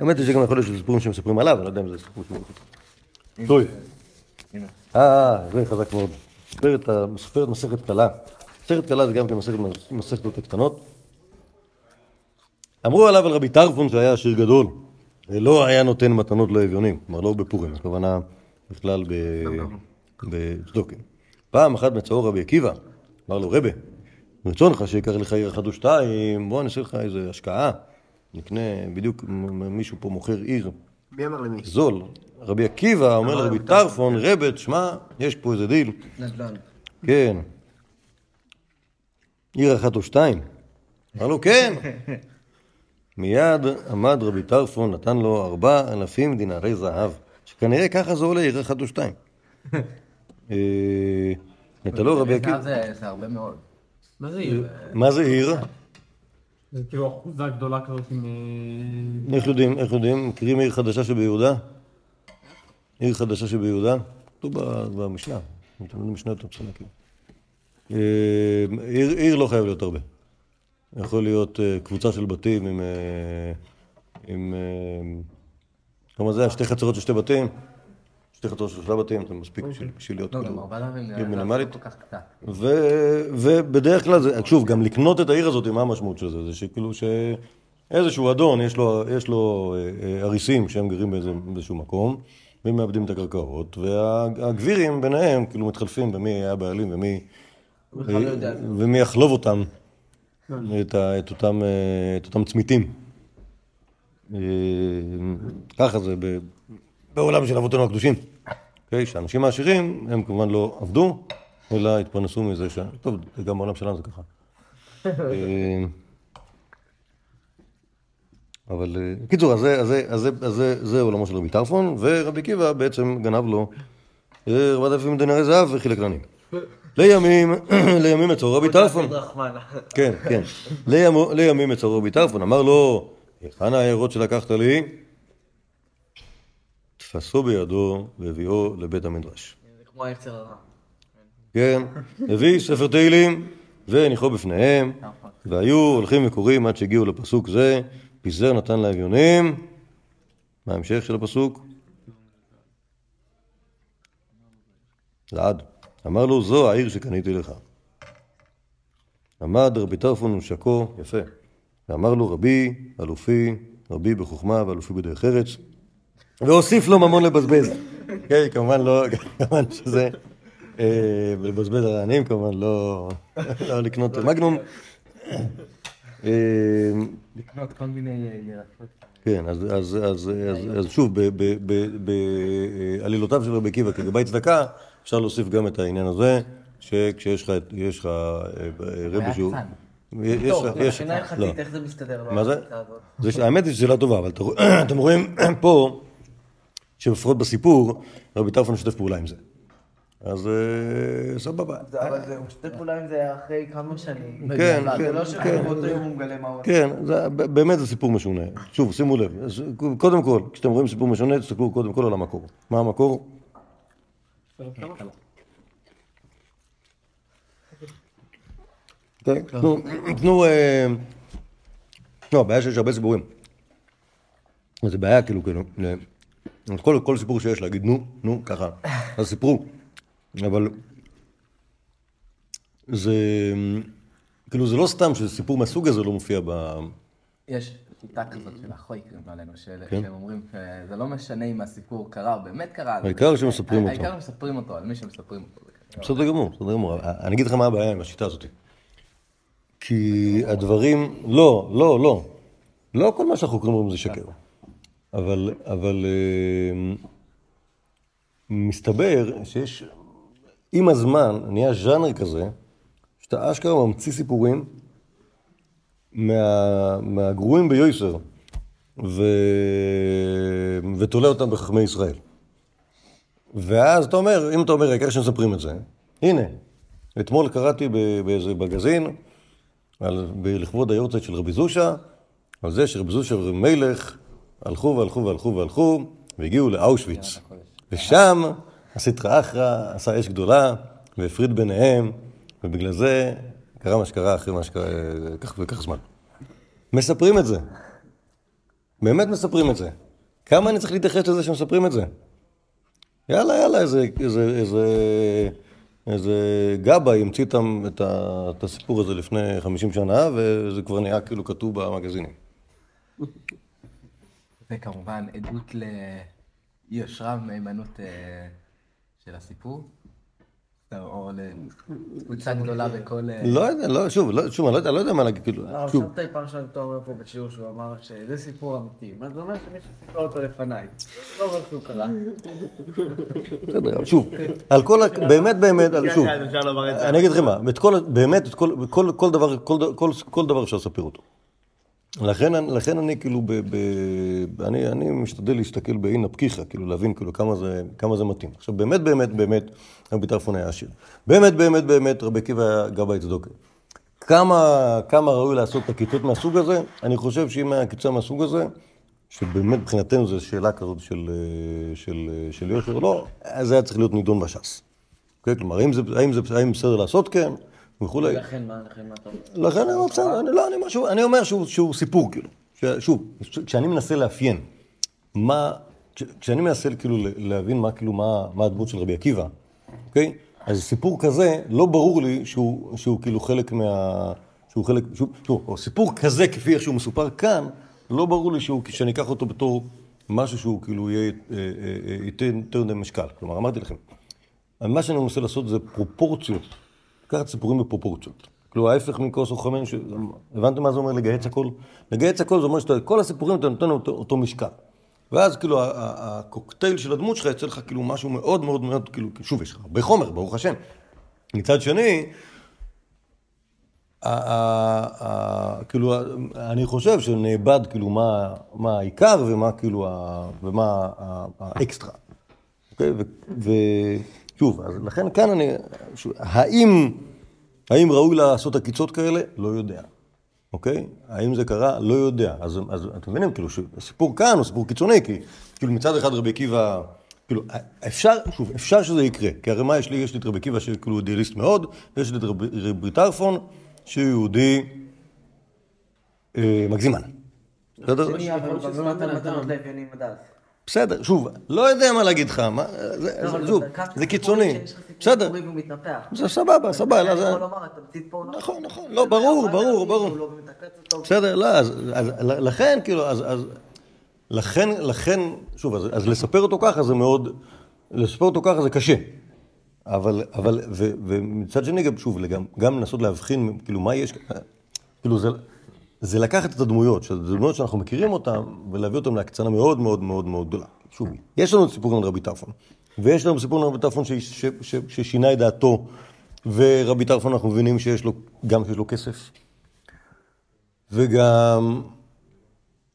האמת היא שגם יכול להיות שזה סיפורים שמספרים עליו, אני לא יודע אם זה סיפור שהוא... טוי. אה, זה חזק מאוד. מספר את ה- מספר את מסכת קלה. מסכת קלה זה גם כן מסכת מסכתות הקטנות. אמרו עליו על רבי טרפון שהיה עשיר גדול, ולא היה נותן מתנות לאביונים, כלומר לא בפורים, הכוונה בכלל ב- בצדוקים. פעם אחת מצאו רבי עקיבא, אמר לו רבה, רצונך שיקח לך עיר אחת או שתיים, בוא נעשה לך איזה השקעה, נקנה, בדיוק מישהו פה מוכר עיר מי אמר למי? זול. רבי עקיבא אומר לרבי טרפון, רבת, שמע, יש פה איזה דיל. נדל"ן. כן. עיר אחת או שתיים. אמר לו, כן. *laughs* מיד עמד רבי טרפון, נתן לו ארבע אלפים דינרי זהב, שכנראה ככה זה עולה עיר אחת או שתיים. *laughs* אה, נטלו רבי עקיבא, זה זה הרבה מאוד. מה זה עיר? מה זה עיר? זה כאילו אחוזה גדולה כזאת עם... אה, איך יודעים, איך יודעים? מכירים עיר חדשה שביהודה? עיר חדשה שביהודה? כתוב במשנה, אם אתם יודעים משנה יותר בסדר, כאילו. אה, עיר, עיר לא חייב להיות הרבה. יכול להיות אה, קבוצה של בתים עם... אה, עם... אה, כמה זה? שתי חצרות של שתי בתים? שתי חצרות של שלושה בתים, זה מספיק בשביל- בשביל להיות לא, גם כאילו... עיר זה מינימלית. ובדרך כלל, זה, שוב, גם לקנות את העיר הזאת, מה המשמעות של זה? זה שכאילו שאיזשהו אדון, יש לו, יש לו אה, אה, אריסים שהם גרים באיזשהו מקום, והם מאבדים את הקרקעות, והגבירים ביניהם כאילו מתחלפים במי היה הבעלים ומי, לא. ומי יחלוב אותם, את, ה, את, אותם, אה, את אותם צמיתים. אה, ככה זה בעולם של אבותינו הקדושים. אוקיי? שהאנשים העשירים, הם כמובן לא עבדו, אלא התפרנסו מזה ש... טוב, גם בעולם שלנו זה ככה. אה, אבל בקיצור, אז זה- אז זה- אז זה- אז זה- זה עולמו של רבי טרפון, ורבי עקיבא בעצם גנב לו אה, ארבעת אלפים דינרי זהב וחילק לעניים. לימים, *clears throat* לימים אצלו רבי טרפון. רחמנה. כן, כן. לימים אצל רבי טרפון, אמר לו, היכן העיירות שלקחת לי? תפסו בידו והביאו לבית המדרש. זה כמו היצר הרע. כן, הביא ספר תהילים והניחו בפניהם, והיו הולכים וקוראים עד שהגיעו לפסוק זה, פיזר נתן לאביונים. מה ההמשך של הפסוק? לעד. אמר לו, זו העיר שקניתי לך. עמד רבי טרפון ושקו, יפה, ואמר לו, רבי, אלופי, רבי בחוכמה ואלופי בדרך ארץ, והוסיף לו ממון לבזבז. *laughs* כן, כמובן לא, כמובן שזה, אה, לבזבז על העניים, כמובן לא, לא לקנות מגנום. אה, לקנות כל מיני אה, ירקות. כן, אז, שוב, בעלילותיו של רבי עקיבא כגבי צדקה, אפשר להוסיף גם את העניין הזה, שכשיש לך, את- יש לך אה, רבי שהוא... יש- טוב, יש- מבחינה לא. הלכתית, איך זה מסתדר? מה זה? זה האמת היא שזו שאלה טובה, אבל *clears throat* אתם רואים *clears throat* פה, שלפחות בסיפור, רבי טרפון משתף פעולה עם זה. אז אה, סבבה. זה- אבל זה, הוא משתף פעולה עם זה אחרי כמה שנים. כן, זה כן, לא כן. שבאותו יום הוא מגלה מה הוא. כן, זה, באמת זה סיפור משונה. שוב, שימו לב, קודם כל, כשאתם רואים סיפור משונה, תסתכלו קודם כל על המקור. מה המקור? כן, תנו, תנו, אה, לא, הבעיה שיש הרבה סיפורים. זה בעיה כאילו, כאילו, כל סיפור שיש להגיד, נו, נו, ככה, אז סיפרו. אבל זה, כאילו, זה לא סתם שסיפור מהסוג הזה לא מופיע ב... יש שיטה כזאת של החוי קוראים לה עלינו, של- כן. שהם אומרים שזה לא משנה אם הסיפור קרה או באמת קרה. העיקר שמספרים אותו. העיקר מספרים אותו, על מי שמספרים אותו. בסדר גמור, בסדר גמור. אני אגיד לך מה הבעיה עם השיטה הזאת. כי הדברים, לא, לא, לא. לא כל מה שהחוקרים אומרים זה שקר. אבל, אבל אה, מסתבר שיש, עם הזמן נהיה ז'אנר כזה, שאתה אשכרה ממציא סיפורים מה, מהגרועים ביוסר, ו... ותולה אותם בחכמי ישראל. ואז אתה אומר, אם אתה אומר, העיקר שמספרים את זה, הנה, אתמול קראתי באיזה מגזין, על, לכבוד היורצייט של רבי זושה, על זה שרבי זושה ורבי מלך הלכו והלכו והלכו והלכו, והגיעו לאושוויץ. ושם הסטרא אחרא עשה אש גדולה, והפריד ביניהם, ובגלל זה קרה מה שקרה אחרי מה שקרה, כך וכך זמן. מספרים את זה. באמת מספרים את זה. כמה אני צריך להתייחס לזה שמספרים את זה? יאללה, יאללה, איזה, איזה, איזה, איזה גבאי המציא את, ה, את הסיפור הזה לפני 50 שנה, וזה כבר נהיה כאילו כתוב במגזינים. וכמובן עדות ליושרה ומהימנות אה, של הסיפור. או לקבוצה גדולה בכל... אה, לא יודע, לא, שוב, לא, שוב, אני לא יודע, לא יודע מה להגיד, כאילו, הרב שוב, שבתאי פעם ראשונה אתה אומר פה בשיעור שהוא אמר שזה סיפור אמיתי. מה זה אומר שמישהו סיפר אותו לפניי? לא אומר שהוא קרה. בסדר, שוב, על כל, ה- באמת, באמת, על- שוב, אני אגיד לכם מה, באמת, כל, דבר, כל, ד- כל, כל דבר אפשר לספר אותו. לכן, לכן אני כאילו, ב, ב, אני, אני משתדל להסתכל בעין הפקיחה, כאילו להבין כאילו כמה זה, כמה זה מתאים. עכשיו, באמת, באמת, באמת, רבי טרפון היה עשיר. באמת, באמת, באמת, רבי עקיבא היה גבאי צדוקה. כמה, כמה ראוי לעשות את הכיתות מהסוג הזה? אני חושב שאם היה קיצה מהסוג הזה, שבאמת מבחינתנו זו שאלה כזאת של, של, של יושר, לא, אז היה צריך להיות נידון בש"ס. אוקיי? כלומר, האם זה, האם זה, האם בסדר לעשות כן, וכולי. לכן מה, לכן מה אתה אומר? לכן בסדר, אני, לא, אני, אומר שהוא- אני אומר שהוא, שהוא סיפור, כאילו. שוב, כשאני מנסה לאפיין מה, כש, כשאני מנסה כאילו להבין מה, כאילו, מה, מה הדמות של רבי עקיבא, אוקיי? אז סיפור כזה, לא ברור לי שהוא, שהוא כאילו חלק מה... שהוא חלק, שהוא, שוב, או סיפור כזה כפי איך שהוא מסופר כאן, לא ברור לי שהוא, שאני אקח אותו בתור משהו שהוא כאילו יהיה, אה, אה, אה, ייתן יותר מדי משקל. כלומר, אמרתי לכם, מה שאני מנסה לעשות זה פרופורציות, לקחת סיפורים בפרופורציות. כאילו ההפך מכוס או חמין, ש... הבנתם מה זה אומר לגייץ הכל? לגייץ הכל זה אומר שאתה, כל הסיפורים אתה נותן אותו, אותו משקל. ואז כאילו הקוקטייל של הדמות שלך יוצא לך כאילו משהו מאוד מאוד מאוד, כאילו, שוב, יש לך הרבה חומר, ברוך השם. מצד שני, כאילו, אני חושב שנאבד כאילו מה, מה העיקר ומה כאילו, ומה האקסטרה. אוקיי? ו- ושוב, אז לכן כאן אני, שוב, האם, האם ראוי לעשות עקיצות כאלה? לא יודע. אוקיי? האם זה קרה? לא יודע. אז, אז אתם מבינים, כאילו, הסיפור כאן הוא סיפור קיצוני, כי כאילו מצד אחד רבי עקיבא, כאילו, אפשר, שוב, אפשר שזה יקרה, כי הרי מה יש לי? יש לי את רבי עקיבא שכאילו אידיאליסט מאוד, ויש לי את רבי, רבי טרפון, שהוא יהודי אה, מגזימן. בסדר? בסדר, שוב, לא יודע מה להגיד לך, מה, זה, לא, שוב, זה קיצוני. בסדר. זה סבבה, סבבה, אתה לא, זה... יכול לומר, התמצית פה הוא נכון. נכון, לא, ברור, ברור, ברור. לא. בסדר, לא, אז, אז לכן, כאילו, אז, אז לכן, לכן, שוב, אז, אז לספר אותו ככה זה מאוד, לספר אותו ככה זה קשה. אבל, אבל, ו, ומצד שני, גם, שוב, גם, גם לנסות להבחין, כאילו, מה יש, כאילו, זה, זה לקחת את הדמויות, שזה דמויות שאנחנו מכירים אותן, ולהביא אותן להקצנה מאוד מאוד מאוד מאוד גדולה. שוב, יש לנו סיפור על רבי טרפון, ויש לנו סיפור על רבי טרפון ששינה את דעתו, ורבי טרפון, אנחנו מבינים שיש לו, גם שיש לו כסף. וגם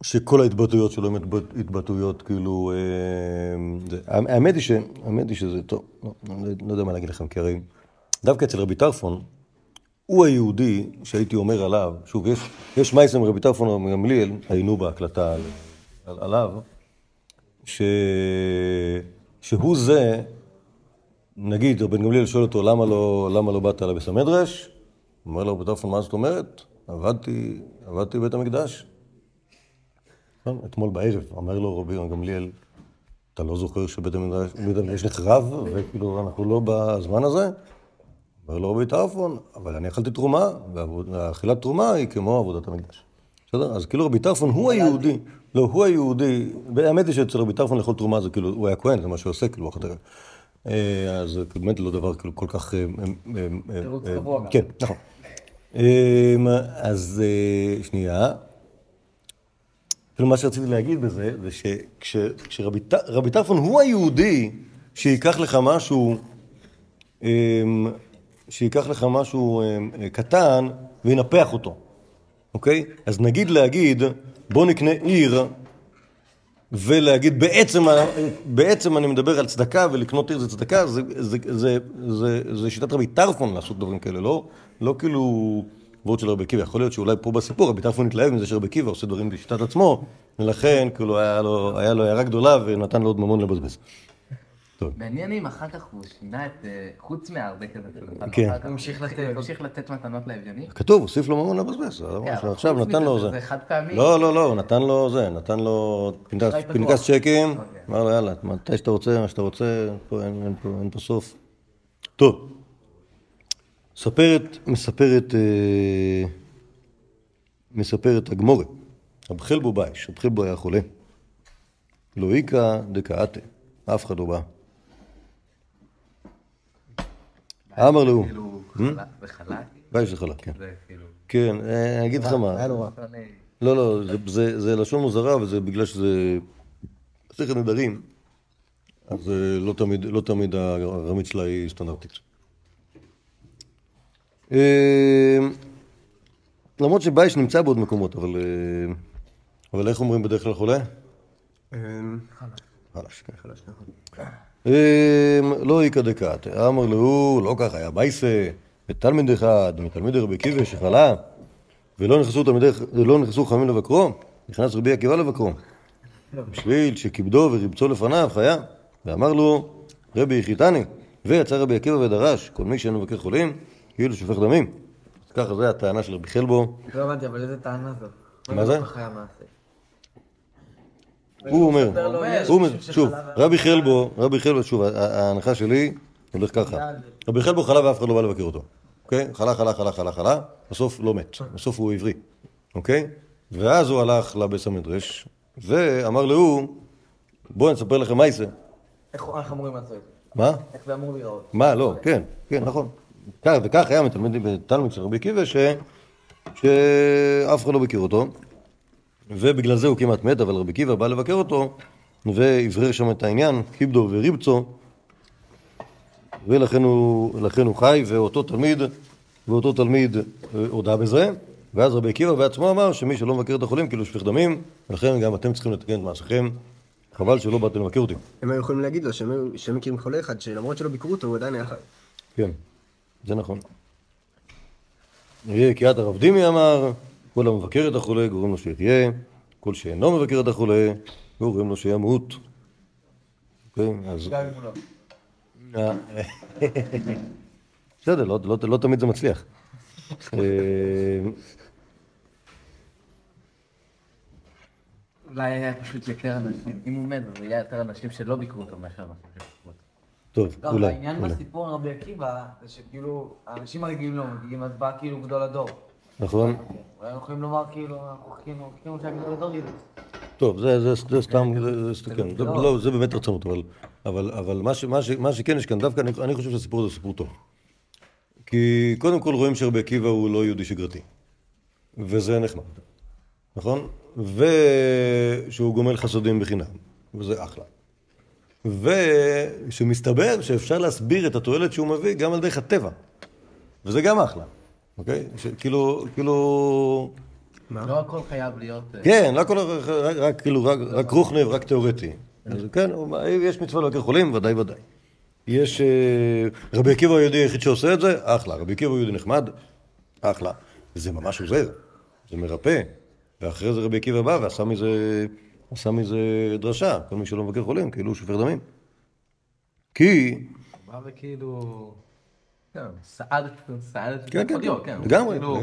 שכל ההתבטאויות שלו הן התבט- התבטאויות כאילו... אה, זה. האמת היא ש... האמת היא שזה טוב, לא, לא, לא יודע מה להגיד לכם, כי הרי דווקא אצל רבי טרפון, הוא היהודי שהייתי אומר עליו, שוב, יש, יש מייסם רבי טרפון גמליאל, היינו בהקלטה על, על, עליו, ש, שהוא זה, נגיד, רבן גמליאל שואל אותו, למה לא, למה לא באת לבית המדרש? הוא אומר לו, רבי טרפון, מה זאת אומרת? עבדתי, עבדתי בבית המקדש. נכון? אתמול בערב, אומר לו רבי גמליאל, אתה לא זוכר שבית המדרש נחרב, וכאילו אנחנו לא בזמן הזה? אומר לו רבי טרפון, אבל אני אכלתי תרומה, ואכילת תרומה היא כמו עבודת המקדש. בסדר? אז כאילו רבי טרפון הוא היהודי, לא, הוא היהודי, האמת היא שאצל רבי טרפון לאכול תרומה זה כאילו, הוא היה כהן, זה מה שהוא עושה, כאילו, אחת אה, אז זה באמת לא דבר כאילו כל כך... אה, אה, אה, תירוץ קבוע גם. כן, נכון. אה, אז שנייה. כאילו מה שרציתי להגיד בזה, זה שכשרבי טרפון הוא היהודי שייקח לך משהו, אמ, שייקח לך משהו אמ, קטן וינפח אותו, אוקיי? אז נגיד להגיד, בוא נקנה עיר, ולהגיד בעצם, בעצם אני מדבר על צדקה, ולקנות עיר זה צדקה, זה, זה, זה, זה, זה שיטת רבי טרפון לעשות דברים כאלה, לא, לא כאילו וורד של רבי עקיבא. יכול להיות שאולי פה בסיפור רבי טרפון התלהב מזה שרבי עקיבא עושה דברים בשיטת עצמו, ולכן כאילו היה לו, היה לו הערה גדולה ונתן לו עוד ממון לבזבז. מעניין אם אחר כך הוא שינה את, אה, חוץ מהרבה כזה, כן. אחר כך המשיך לתת. המשיך לתת מתנות לאביונים. כתוב, הוסיף לו ממון לבזבז, זה כן, חוץ נתן לו זה. זה חד פעמי. לא, לא, לא, הוא נתן לו זה, נתן לו פנקס- צ'קים, אוקיי. אמר לו יאללה, מתי שאתה רוצה, מה שאתה רוצה, פה אין- אין פה- אין פה סוף. טוב, מספרת, מספרת, אה, מספרת הגמורה, רב חלבו בייש, רב חלבו היה חולה. לא איכא דקאתה, אף אחד לא בא. אמר לו, כאילו, זה חלק? בייש זה חלק, כן. זה כאילו... כן, אה, אני אגיד לך מה, היה רע. אני- לא, לא, זה, זה, זה לשון מוזרה, וזה בגלל שזה מסכת נדרים, אז אה, לא תמיד, לא תמיד הרמית שלה היא סטנדרטית. אה, למרות שבייש נמצא בעוד מקומות, אבל, אה, אבל איך אומרים בדרך כלל חולה? אמ, חלש, כן. לא איכא דקת, אמר לו, לא ככה, היה מייסה, ותלמיד אחד, מתלמיד רבי עקיבא שחלה, ולא נכנסו תלמידי, לא נכנסו חכמים לבקרו, נכנס רבי עקיבא לבקרו. בשביל שכיבדו וריבצו לפניו חיה, ואמר לו, רבי יחיתני, ויצא רבי עקיבא ודרש, כל מי שאינו מבקר חולים, כאילו שופך דמים. אז ככה זה הטענה של רבי חלבו, לא הבנתי, אבל איזה טענה זאת? מה זה? לא ככה היה מעשה. הוא אומר, הוא אומר, שוב, רבי חלבו, רבי חלבו, שוב, ההנחה שלי הולך ככה. רבי חלבו חלה ואף אחד לא בא לבקר אותו. אוקיי? חלה, חלה, חלה, חלה, חלה, בסוף לא מת. בסוף הוא עברי. אוקיי? ואז הוא הלך לבית המדרש, ואמר להוא, בואו נספר לכם מה יעשה. איך אמורים לעשות את זה? מה? איך זה אמור להיראות? מה? לא, כן, כן, נכון. כך וכך היה מתלמיד בתלמיד של רבי עקיבא, שאף אחד לא מכיר אותו, ובגלל זה הוא כמעט מת, אבל רבי עקיבא בא לבקר אותו, ואברר שם את העניין, קיבדו וריבצו, ולכן הוא, הוא חי, ואותו תלמיד, ואותו תלמיד אה, הודה בזה, ואז רבי עקיבא בעצמו אמר שמי שלא מבקר את החולים כאילו שפיך דמים, ולכן גם אתם צריכים לתקן את מעשיכם, חבל שלא באתם לבקר אותי. הם היו יכולים להגיד לו שהם מכירים חולה אחד, שלמרות שלא ביקרו אותו, הוא עדיין היה חי. כן, זה נכון. יהיה קריאת הרב דימי אמר, כל המבקר את החולה גורם לו שיחיה, כל שאינו מבקר את החולה גורם לו שימות. אוקיי, לא. אה, בסדר, לא, לא, לא תמיד זה מצליח. אה, אולי היה פשוט יותר אנשים, אם הוא מת, אז היה יותר אנשים שלא ביקרו אותו מאשר אנשים שביקרו אותו. טוב, אולי. העניין. בסיפור על רבי עקיבא, זה שכאילו, האנשים הרגילים לא מגיעים, אז בא כאילו גדול הדור. נכון? אולי אנחנו יכולים לומר כאילו, אנחנו שהגדול. טוב, זה, זה, זה סתם, זה, זה, כן, זה, לא, זה באמת רצונות, אבל, מה, שכן יש כאן, דווקא אני, אני חושב שהסיפור הזה סיפור טוב. כי קודם כל רואים שרבי עקיבא הוא לא יהודי שגרתי, וזה נחמד, נכון? ושהוא גומל חסדים בחינם, וזה אחלה. ושמסתבר שאפשר להסביר את התועלת שהוא מביא גם על דרך הטבע, וזה גם אחלה, אוקיי? כאילו, כאילו, לא הכל חייב להיות... אה, כן, לא הכל, רק, רק, כאילו, רק, רק רוחנב, רק תיאורטי. אז כן, יש מצווה לבקר חולים, ודאי ודאי. יש... אה, רבי עקיבא הוא היהודי היחיד שעושה את זה, אחלה. רבי עקיבא הוא יהודי נחמד, אחלה. זה ממש עוזר, זה מרפא. ואחרי זה רבי עקיבא בא ועשה מזה, עשה מזה דרשה. כל מי שלא מבקר חולים, כאילו הוא שופר דמים. כי... בא וכאילו... כן, סעד את... סעד את... כן, כן, להיות, כן, הוא לגמרי, כאילו.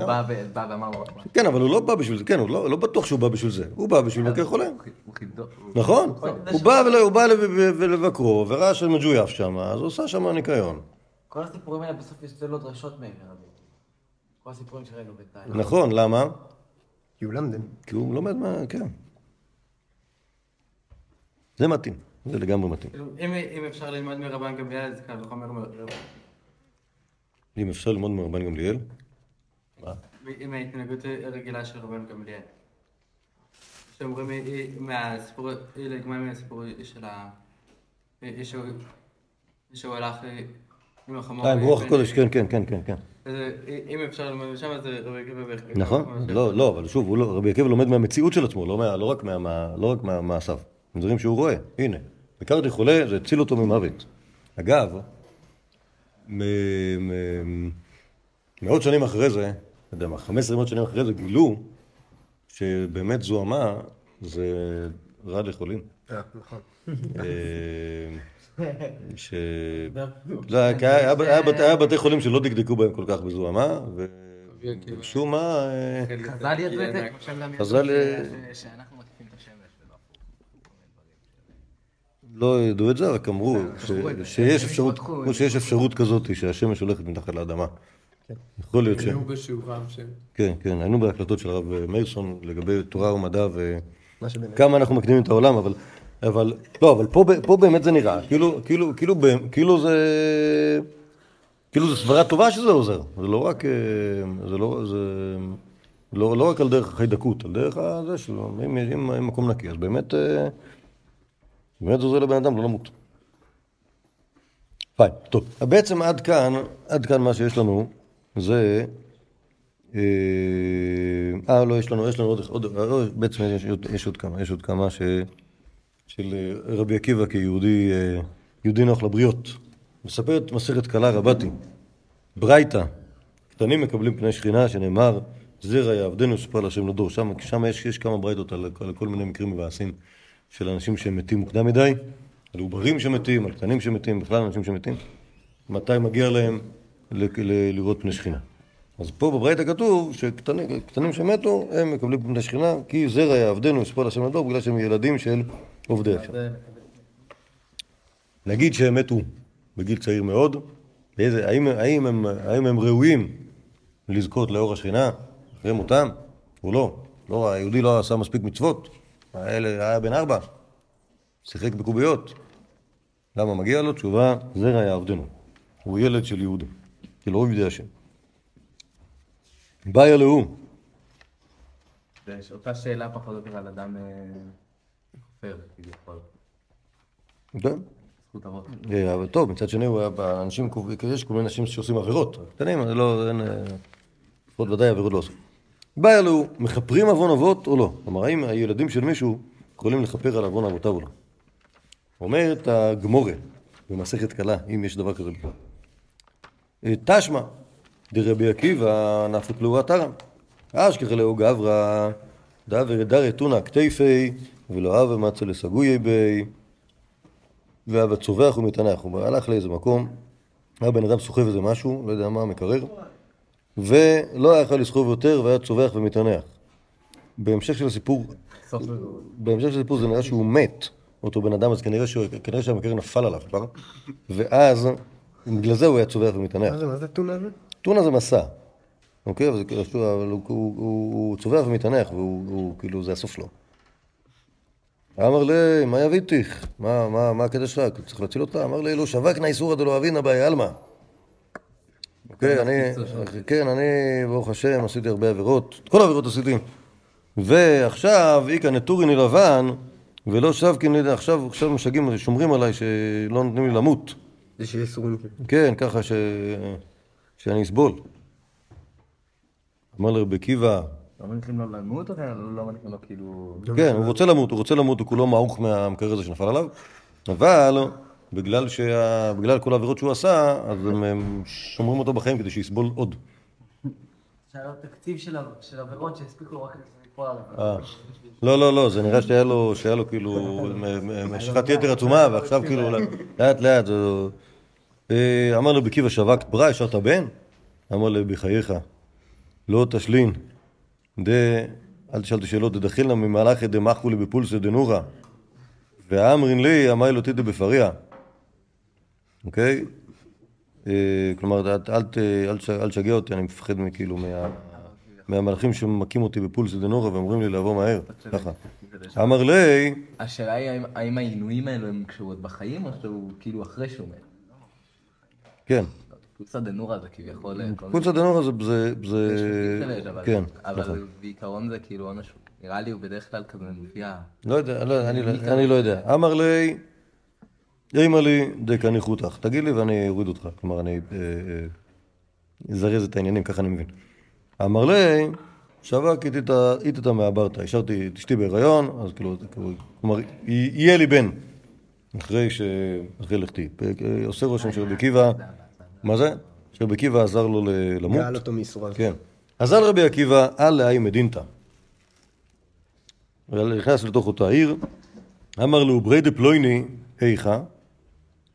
בא ואמר לו... "מה, כן, אבל הוא לא בא בשביל זה, כן, הוא לא, לא בטוח שהוא בא בשביל זה. הוא בא בשביל לבקר חידו... הוא- נכון, הוא בא ול- הוא בא לב- ולבקרו, וראה שמג'ויף שם, אז הוא עשה שם ניקיון. כל הסיפורים האלה בסוף יש לו דרשות מהם. כל הסיפורים שראינו בינתיים. נכון, למה? כי הוא למדם. כי הוא לומד מה... כן. זה מתאים, זה לגמרי מתאים. כאילו, אם אפשר ללמוד מרבן גמליאל, זה קל וחומר. אם אפשר ללמוד מרבן גמליאל, עם ההתנהגות הרגילה של רבן גמליאל. שאומרים אה, אה, מהסיפור, אה, לגמרי מהסיפור של ה... שהוא- הלך עם החמור. עם רוח הקודש, כן, כן, כן, כן, אם אפשר ללמוד משם, אז רבי עקיבא בהחלט. נכון? לא, לא, אבל שוב, לא- רבי עקיבא לומד מהמציאות של עצמו, לא מה- לא רק מה- מה- לא מהמעשיו. דברים שהוא רואה. הנה, ביקרתי חולה, זה הציל אותו ממוות. אגב, מאות שנים אחרי זה, לא יודע מה, 15 מאות שנים אחרי זה, גילו שבאמת זוהמה זה רע לחולים. אה, נכון. אה, ש... *laughs* לא, היה היה בת- היה בתי חולים שלא דקדקו בהם כל כך בזוהמה, ומשום מה... חז"ל ידעו את זה, כמו שהם גם ידעו חז"ל, שאנחנו מתקיפים את השמש ולא הפוך. לא ידעו את זה, רק אמרו שיש אפשרות. כמו שיש אפשרות כזאת שהשמש הולכת מתחת לאדמה. יכול להיות ש... היו בשיעורם של... כן, כן, היינו בהקלטות של הרב מאירסון לגבי תורה ומדע. וכמה אנחנו מקדימים את העולם, אבל... אבל, לא, אבל פה, פה באמת זה נראה, כאילו, כאילו, כאילו, כאילו זה... כאילו זו סברה טובה שזה עוזר, זה לא רק, אה, זה לא, זה לא, לא רק על דרך החיידקות, על דרך הזה שלו, אם אם- אם מקום נקי, אז באמת, אה, באמת עוזר לבן אדם לא למות. פיין, טוב, בעצם עד כאן, עד כאן מה שיש לנו זה, אה, אה, לא, יש לנו, יש לנו עוד, עוד, עוד בעצם יש, יש עוד כמה, יש עוד כמה ש, של אה, רבי עקיבא כיהודי, אה, יהודי נוח לבריות. מספרת מסכת קלה רבתי, ברייתא, קטנים מקבלים פני שכינה, שנאמר, זרע יעבדנו סופר להשם לדור. שם, שם יש, יש כמה ברייתות על, על כל מיני מקרים מבאסים של אנשים שמתים מוקדם מדי, על עוברים שמתים, על קטנים שמתים, בכלל אנשים שמתים. מתי מגיע להם לראות פני שכינה. אז פה בברייתא כתוב שקטנים קטנים שמתו, הם מקבלים פני שכינה, כי זרע יעבדנו יספר להשם לדור, בגלל שהם ילדים של עובדי השם. נגיד שהם מתו בגיל צעיר מאוד, באיזה, האם, האם, הם, האם הם ראויים לזכות לאור השכינה אחרי מותם? או לא. לא, היהודי לא עשה מספיק מצוות, האלה היה בן ארבע, שיחק בקוביות. למה מגיע לו? תשובה, זרע יעבדנו. הוא ילד של יהודי, של עובדי השם. באיה להוא. זה אותה שאלה פחות או יותר על אדם אה, חופר, כביכול. כן. זכות אבות. אה, אבל טוב, מצד שני, הוא אנשים, יש כל מיני אנשים שעושים עבירות. קטנים, זה לא. אה, לפחות ודאי עבירות לא עושים. באיה להוא, מכפרים עוון אבות או לא? כלומר, האם הילדים של מישהו יכולים לכפר על עוון אבותיו או לא? אומרת הגמורה במסכת קלה, אם יש דבר כזה בכלל. אה, תשמע, דרבי עקיבא נפק לו עטרם. אשכח לאו גברא, דאבר דרא תונא כתפי, ולא הווה מצא לסגויי בי, והווה צווח ומתנח. הוא הלך לאיזה מקום, היה בן אדם סוחב איזה משהו, לא יודע מה, מקרר, ולא היה יכול לסחוב יותר, והיה צווח ומתנח. בהמשך של הסיפור, בהמשך של הסיפור זה נראה שהוא מת, אותו בן אדם, אז כנראה, שהוא, כנראה שהמקרר נפל עליו כבר, ואז, בגלל זה הוא היה צווח ומתנח. מה זה, מה זה טונה? טונה זה מסע, אוקיי? אבל, כאילו, הוא, הוא, הוא, הוא צובח ומתענך, והוא הוא, כאילו, זה הסוף שלו. אמר לי, מה יביתיך? מה, מה, מה הקטע שלך? צריך להציל אותך? אמר לי, לא שווקנה איסורא דלא אבינא באי עלמא. אוקיי, אני, כן, אני, ברוך השם, עשיתי הרבה עבירות, את כל העבירות עשיתי. ועכשיו, איכא נטוריני לבן, ולא שבקין, עכשיו, עכשיו משגעים, שומרים עליי שלא נותנים לי למות. זה שיש איסורים כאלה. כן, ככה ש... שאני אסבול. אמר לרבי עקיבא, לא מניחים לו למות או לא מניחים לו כאילו... כן, הוא רוצה למות, הוא רוצה למות, הוא כולו מעוך מהמקרר הזה שנפל עליו, אבל בגלל שה- בגלל כל העבירות שהוא עשה, אז הם הם שומרים אותו בחיים כדי שיסבול עוד. שהיה לו תקציב של עבירות שהספיקו רק. אה. לא, לא, לא, זה נראה שהיה לו, שהיה לו כאילו *laughs* מ- מ- משיכת יתר עצומה, ועכשיו כאילו לאט לאט. אה, אמר לו בקיבה שווקת ברא, השארת בן? אמר לו בחייך, לא תשלין, אל תשאל את השאלות, דדחילנה ממהלך דמחו לי בפולסא דנורא, ואמרין לי, אמר לו תדע בפריה, אוקיי? אה, כלומר, אל- תשגע אותי, אני מפחד מכאילו מה... מהמלאכים שמכים אותי בפולסא דנורא ואומרים לי לעבור מהר, ככה. אמר לי, השאלה היא האם- העינויים האלו הם כשהוא עוד בחיים או שהוא כאילו אחרי שהוא מת? כן, פולסא דנורא זה כביכול... אה, פולסא דנורא זה, זה, מיני- אבל- כן, נכון. אבל בעיקרון זה כאילו עונש, נראה לי הוא בדרך כלל כזה מופיע. לא יודע, לא, אני, אני לא יודע. אמר לי, אימא לי דקני חותך, תגיד לי ואני אוריד אותך. כלומר, אני אה, אה, אזרז את העניינים, ככה אני מבין. אמר לי, שווק איתתא מעברתא, השארתי את אשתי בהיריון, אז כאילו, כלומר, יהיה לי בן, אחרי ש... אחרי לכתי. אה, עושה רושם שרבי עקיבא, מה זה? שרבי עקיבא עזר לו למות. גאל אותו מייסוריו. כן. על רבי עקיבא, אל לאי מדינתא. נכנס לתוך אותה עיר, אמר לו, בריידה פלויני, היכא?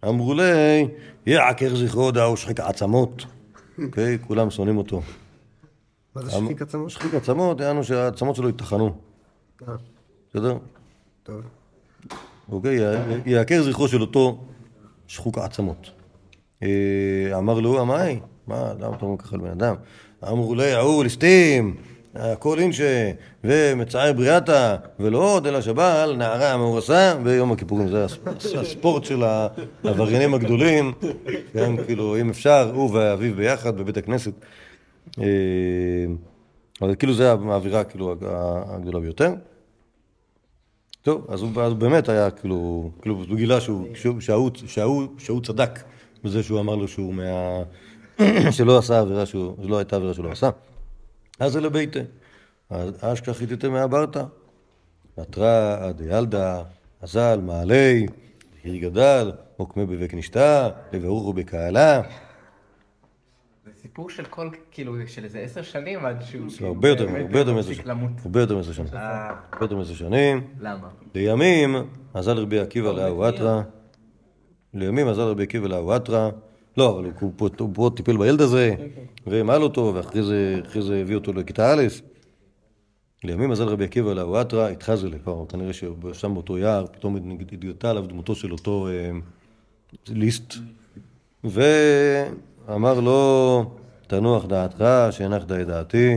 אמרו לי, יעקר זכרו דאו שחיק עצמות. אוקיי, כולם שונאים אותו. מה זה שחיק עצמות? שחיק עצמות, יענו שהעצמות שלו יטחנו. אה, בסדר? טוב. אוקיי, יעקר זכרו של אותו שחוק העצמות. אה, אמר לו, אמאי, מה, למה אתה אומר ככה לבן אדם? אמרו לי, ההוא ליסטים, הכל אינשה, ומצער בריאתה, ולא עוד אלא שבעל נערה מאורסה ביום הכיפורים. זה הס- הספורט של העבריינים הגדולים, כן, כאילו, אם אפשר, הוא ואביו ביחד בבית הכנסת. אה, אבל כאילו זה האווירה כאילו הגדולה ביותר. טוב, אז הוא, באמת היה כאילו, כאילו הוא גילה שהוא, צדק בזה שהוא אמר לו שהוא מה... *coughs* שלא עשה עבירה שלא הייתה עבירה שהוא לא עשה. אז זה לביתה. אז אשכח חיתתם מהברתא. התרא דיילדה, אזל, מעלי, עיר גדל, עוקמה בבק נשתה, לברוכו בקהלה. זה סיפור של כל, כאילו, של איזה עשר שנים עד שהוא... זה הרבה יותר, הרבה יותר מעשר שנים. הרבה יותר מעשר שנים. אה, הרבה יותר מעשר שנים. למה? לימים עזל רבי עקיבא לאהו אתרא. לימים עזל רבי עקיבא לאהו אתרא. לא, אבל הוא פה- הוא טיפל בילד הזה, והמל אותו, ואחרי זה הביא אותו לכיתה א'. לימים עזל רבי עקיבא לאהו אתרא, התחזל, כבר כנראה ששם באותו יער, פתאום התגלתה עליו דמותו של אותו אה, ליסט. ואמר לו, תנוח דעתך, שהנח די דעתי,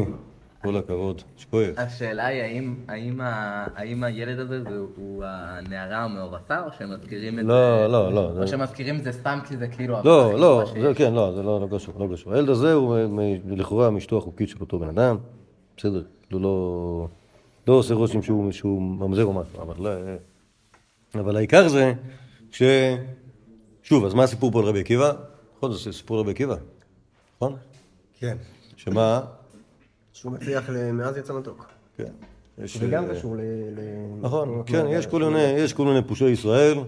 כל הכבוד, שכוייך. השאלה היא האם, האם, ה, האם הילד הזה זה, הוא הנערה המאורסה, או שהם מזכירים את לא, זה... לא, לא, או זה- שהם מזכירים את זה סתם כי זה כאילו... לא, לא, זה שיש. כן, לא, זה לא לא קשור, לא קשור. הילד הזה הוא מ- מ- לכאורה מאשתו החוקית של אותו בן אדם, בסדר, הוא לא, לא עושה רושם שהוא, שהוא ממזר או משהו, אבל, לא- אבל העיקר זה ש... שוב, אז מה הסיפור פה על רבי עקיבא? נכון, זה סיפור על רבי עקיבא, נכון? כן. שמה? שהוא מצליח. מאז יצא מתוק. כן. יש, זה גם אה, קשור ל... ל- נכון, כן, יש כל מיני, יש כל מיני פושעי ישראל,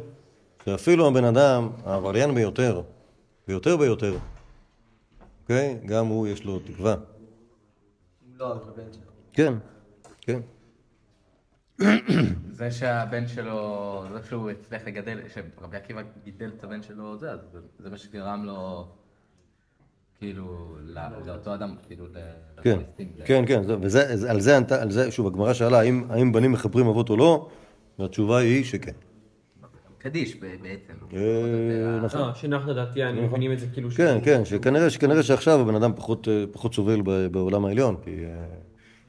שאפילו הבן אדם, העבריין ביותר, ביותר ביותר, אוקיי? גם הוא יש לו תקווה. לא, אבל הבן שלו. כן, כן. *coughs* זה שהבן שלו, זה שהוא הצליח לגדל, שרבי עקיבא גידל את הבן שלו, זה- זה מה שגרם לו, כאילו, לא- לאותו אדם, כאילו, כן. כן, כן, זה- וזה, זה- על זה, ענתה- על זה, שוב, הגמרא שאלה, האם, בנים מכפרים אבות או לא, והתשובה היא שכן. קדיש ב- בעצם. אה, נכון. אה, שנח לדעתי, אני מבינים את זה כאילו... כן, כן, שכנראה, שכנראה שעכשיו הבן אדם פחות, אה, פחות סובל ב- בעולם העליון, כי,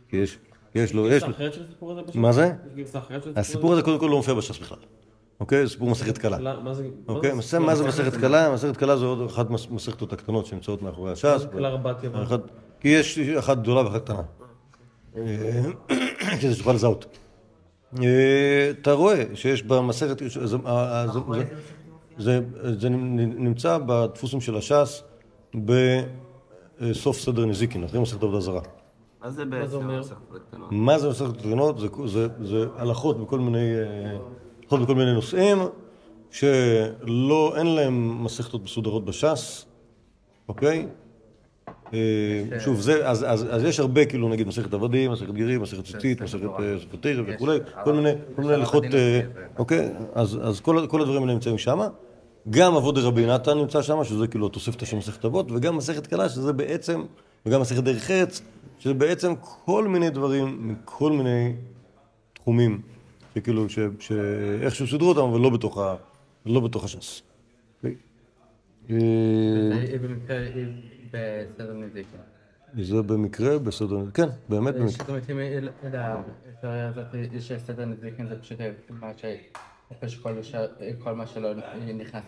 כי יש, יש לו, יש גרסה לו, אחרת של הסיפור הזה? פשוט? מה זה? יש הסיפור הזה קודם כל לא מופיע בש"ס בכלל, אוקיי? זה סיפור מסכת קלה. מה זה? אוקיי, מה זה מסכת קלה? מסכת קלה זה עוד אחת מס- מסכתות הקטנות שנמצאות מאחורי הש"ס. קלה? מה? אחת- כי יש אחת גדולה ואחת קטנה. אה, *coughs* כדי שתוכל לזהות. אה, אתה רואה שיש במסכת, זה- אה, זה- זה- זה- זה נמצא בדפוסים של הש"ס בסוף סדר נזיקין, אחרי מסכת עבודה זרה. מה זה? בעצם מסכת הקטנות? מה זה מסכת קטנות? זה, זה, זה הלכות בכל מיני, אה, הלכות בכל מיני נושאים שלא, אין להם מסכתות מסודרות בש"ס, אוקיי? אה, שוב, זה, אז, אז, אז יש הרבה, כאילו, נגיד, מסכת עבדים, מסכת גירים, מסכת ציצית, מסכת אה, ספר תרא וכולי, כל מיני, כל מיני הלכות, אה, אוקיי? אז, אז כל, כל הדברים האלה נמצאים שם. גם אבות דרבי נתן נמצא שם, שזה כאילו התוספתא של מסכת אבות, וגם מסכת קלה, שזה בעצם, וגם מסכת דרך ארץ, שזה בעצם כל מיני דברים מכל מיני תחומים, שכאילו, ש- שאיכשהו סידרו אותם, אבל לא בתוך, ה, לא בתוך הש"ס. אוקיי? אה, זה במקרה בסדר נזיקין. זה במקרה בסדר, כן, באמת במקרה. זאת אומרת, אם יש סדר נזיקין זה פשוט מה ש... פשוט כל ש- כל מה שלא נכנס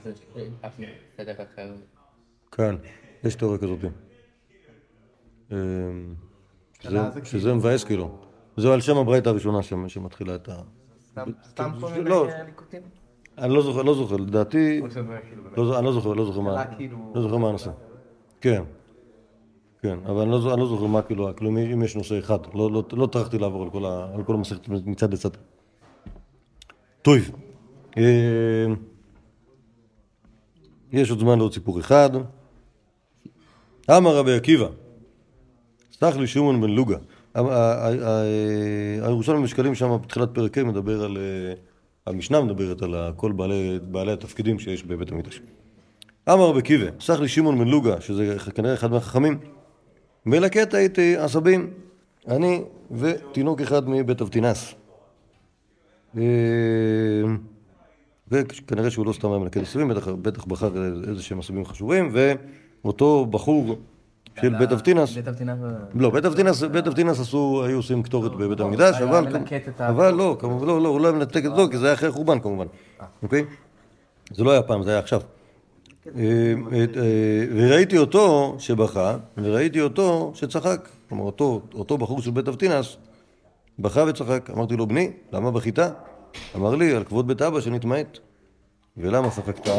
לאף סדר אחר. כן, יש תיאוריה כזאת. אה, שזה- מבאס כאילו. זה על שם הברייתא הראשונה שמתחילה את ה... סתם כל מיני לא. ליקוטים? אני לא זוכר, לא זוכר, לדעתי... שזה כאילו לא, אני לא זוכר, לא זוכר מה... כאילו- לא זוכר מה הנושא. כן. כן, אבל אני לא, זוכר- אני לא זוכר מה כאילו, כאילו אם- יש נושא אחד. לא, לא, לא טרחתי לעבור על כל, המסכת מצד לצד. טוב. אה, יש עוד זמן לעוד סיפור אחד. אמר רבי עקיבא, סלח לי שמעון בן לוגה. הירושלמי בשקלים שם בתחילת פרק ה' מדבר על... אה, המשנה מדברת על כל בעלי, בעלי התפקידים שיש בבית המקדש. אמר עקיבא, סלח לי שמעון בן לוגה, שזה כנראה אחד מהחכמים, מלקט הייתי עשבים, אני ותינוק אחד מבית אבטינס. אה, וכנראה שהוא לא סתם היה מלקט עשבים, בטח, בטח בחר איזה שהם עשבים חשובים, ואותו בחור של בית אבטינס, בית אבטינס לא, בית אבטינס, בית אבטינס עשו, היו עושים קטורת בבית המקדש, היה אבל, מלקט את ה- אבל לא, כמובן, לא, לא, הוא לא היה מנתק את זה, כי זה היה אחרי החורבן כמובן, אוקיי? זה לא היה פעם, זה היה עכשיו. אה, אה, וראיתי אותו שבכה, וראיתי אותו שצחק. כלומר, אותו, בחור של בית אבטינס בכה וצחק. אמרתי לו, בני, למה בכית? אמר לי, על כבוד בית אבא שנתמעט. ולמה צחקת?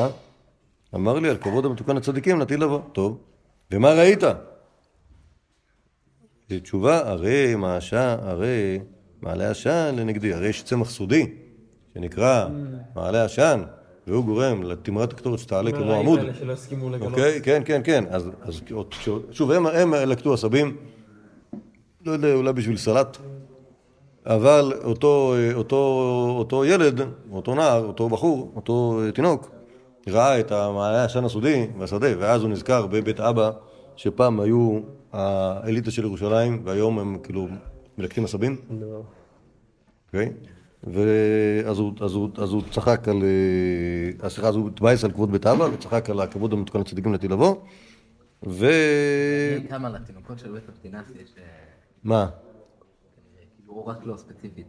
אמר לי, על כבוד המתוקן לצדיקים נטיל לבוא. טוב. ומה ראית? תשובה, הרי מעשה, הרי מעלה עשן לנגדי, הרי יש צמח סודי שנקרא מעלה עשן, והוא גורם לתמרת הקטורת שתעלה כמו מהרעים עמוד. אוקיי, כן, כן, כן. אז, אז שוב, הם, הם לקטו עשבים, לא יודע, אולי בשביל סלט, אבל אותו, אותו, אותו ילד, אותו נער, אותו בחור, אותו תינוק, ראה את המעלה העשן הסודי בשדה, ואז הוא נזכר בבית אבא, שפעם היו האליטה של ירושלים, והיום הם כאילו מלקטים עשבים. אוקיי? ואז הוא, אז הוא, אז הוא צחק על... אה, סליחה, אז הוא התבאס על כבוד בית אבא, וצחק על הכבוד המתוקן לצדיקים לעתיד לבוא. ו... כמה לתינוקות של בית אבטינס יש, אה, מה? כאילו, הוא רק לא ספציפית.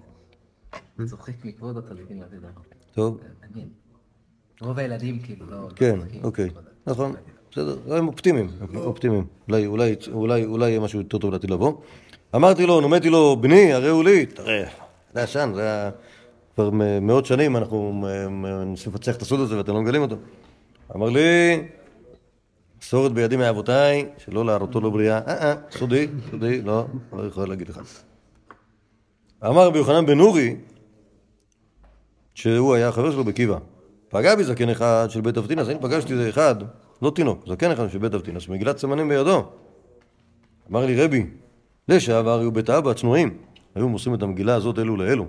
צוחק מכבוד הצדיקים לעתיד לבוא. טוב. רוב הילדים כאילו לא... לא כן. אוקיי. נכון, בסדר, הם אופטימיים, אופטימיים. אולי, יהיה משהו יותר טוב לעתיד לבוא. אמרתי לו, נומתי לו, בני, הרי הוא לי, תראה, זה עשן, זה היה... כבר מאות שנים אנחנו מנסים לפצח את הסוד הזה ואתם לא מגלים אותו. אמר לי, מסורת בידי מאבותיי, שלא להראותו לא בריאה, אה אה, סודי, סודי, לא, לא יכול להגיד לך. אמר רבי יוחנן בן נורי, שהוא היה החבר שלו בקיבה. פגע בי זקן אחד של בית אבטינס, אני פגשתי איזה אחד, לא תינוק, זקן אחד של בית אבטינס, מגילת סימנים בידו. אמר לי רבי, לשעבר היו בית אבא צנועים, היו מוסרים את המגילה הזאת אלו לאלו,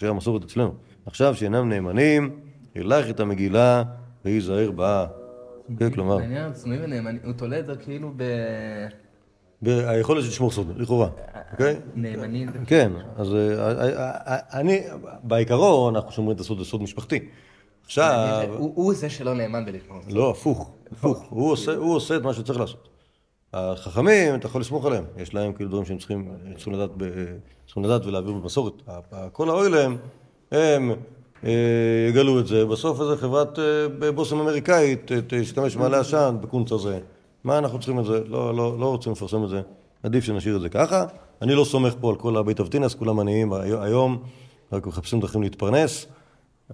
זה המסורת אצלנו. עכשיו שאינם נאמנים, הילך את המגילה וייזהר בה. כן, כלומר, מעניין, צנועים ונאמנים, הוא תולה את זה כאילו היכולת לשמור סוד, לכאורה, אוקיי? בנאמנים. כן, אז אה, אה, אה, אני, בעיקרון אנחנו שומרים את הסוד, זה סוד משפחתי. עכשיו, הוא הוא זה שלא נאמן בלשמור. לא, הפוך, הפוך, *laughs* הוא עושה, הוא עושה את מה שצריך לעשות. החכמים, אתה יכול לסמוך עליהם, יש להם כאילו דברים שהם צריכים, צריכים לדעת, ב, צריכים לדעת ולהעביר במסורת. כל האוילם, הם אה, יגלו את זה, בסוף איזה חברת אה, בושם אמריקאית אה, תשתמש במעלה עשן בקונץ הזה. מה אנחנו צריכים את זה? לא, לא, לא רוצים לפרסם את זה, עדיף שנשאיר את זה ככה. אני לא סומך פה על כל הבית אבטינס, כולם עניים היום, רק מחפשים דרכים להתפרנס.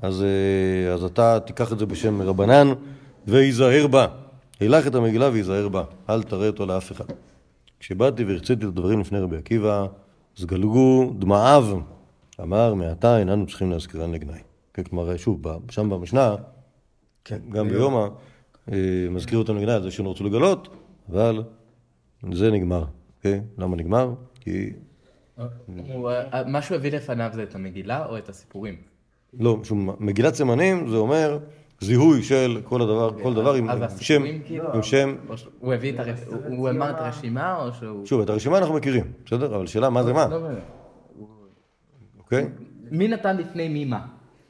אז, אה, אז אתה תיקח את זה בשם רבנן, וייזהר בה. הילך את המגילה וייזהר בה. אל תראה אותו לאף אחד. כשבאתי והרציתי את הדברים לפני רבי עקיבא, זגלגו דמעיו. אמר, מעתה איננו צריכים להזכירן לגנאי. כן, כלומר, שוב, ב- שם במשנה, גם ביומא, אה, מזכיר אותנו לגנאי על זה שלא רצו לגלות, אבל זה נגמר. אוקיי? למה נגמר? כי... הוא, אה, מה שהוא הביא לפניו זה את המגילה או את הסיפורים? לא, שום, מגילת סימנים זה אומר זיהוי של כל הדבר, כל דבר עם שם, כאילו? עם שם. הוא הביא את הרש... הוא- אמר את הרשימה או שהוא... שוב, את הרשימה אנחנו מכירים, בסדר? אבל השאלה מה זה מה, לא. אוקיי? מי נתן לפני מי מה?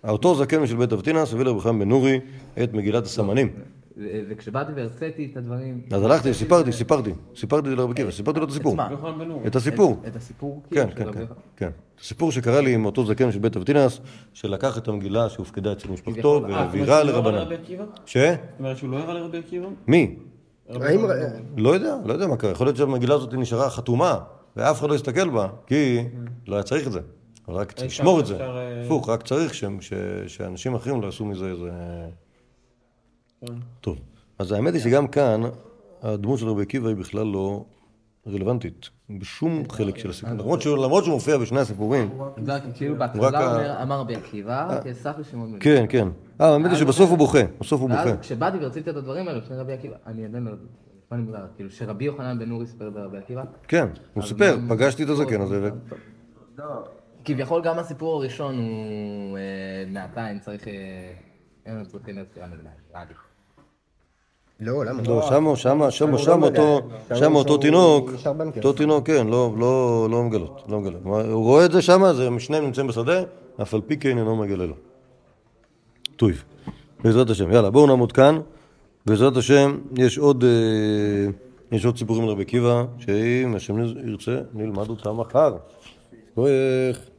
אותו זקן של בית אבטינס הביא לרבי חיים בן נורי את מגילת הסמנים. וכשבאתי והרציתי את הדברים... אז הלכתי, סיפרתי, סיפרתי, סיפרתי לרבי עקיבא, סיפרתי לו את הסיפור. את הסיפור. את הסיפור? כן, כאילו, כן, כן, כן. הסיפור שקרה לי עם אותו זקן של בית אבטינס, שלקח את המגילה שהופקדה אצל משפחתו אה, והעבירה לא לרבנן. ש? זאת אומרת שהוא לא הראה לרבי עקיבא? מי? האם... לא יודע, לא יודע מה קרה. יכול להיות שהמגילה הזאת נשארה חתומה, ואף אחד לא הסתכל בה, כי לא היה צריך את זה. רק צריך לשמור את זה. אה, הפוך, רק צריך ש- ש- שאנשים אחרים לא יעשו מזה איזה... טוב. אז האמת היא שגם כאן, הדמות של רבי עקיבא היא בכלל לא רלוונטית. בשום חלק של הסיפור. למרות שהוא למרות שהוא מופיע בשני הסיפורים. כאילו בהתחלה אמר רבי עקיבא, כאסף לשמעון בן כן, כן. אה, האמת היא שבסוף הוא בוכה. בסוף הוא ואז בוכה. כשבאתי ורציתי את הדברים האלה לפני רבי עקיבא, אני עדיין לא יודע, מה אני מדבר, כאילו שרבי יוחנן בן נורי סיפר ברבי עקיבא, כן, הוא סיפר, פגשתי את הזקן הזה. ו- כביכול גם הסיפור הראשון הוא אה, מעתיים צריך, אה, אין נגדה, נראה לי. לא, למה? לא, שמה, שמה, שמה, שמה אותו, שמה אותו תינוק, אותו תינוק, כן, לא, לא, לא מגלות, לא מגלה. כלומר, הוא רואה את זה שמה, זה שניהם נמצאים בשדה, אף על פי כן אינו מגלה לו. טוב, בעזרת השם. יאללה, בואו נעמוד כאן. בעזרת השם, יש עוד, אה, יש עוד סיפורים לרבי עקיבא, שאם השם ירצה, נלמד אותם מחר. כוח.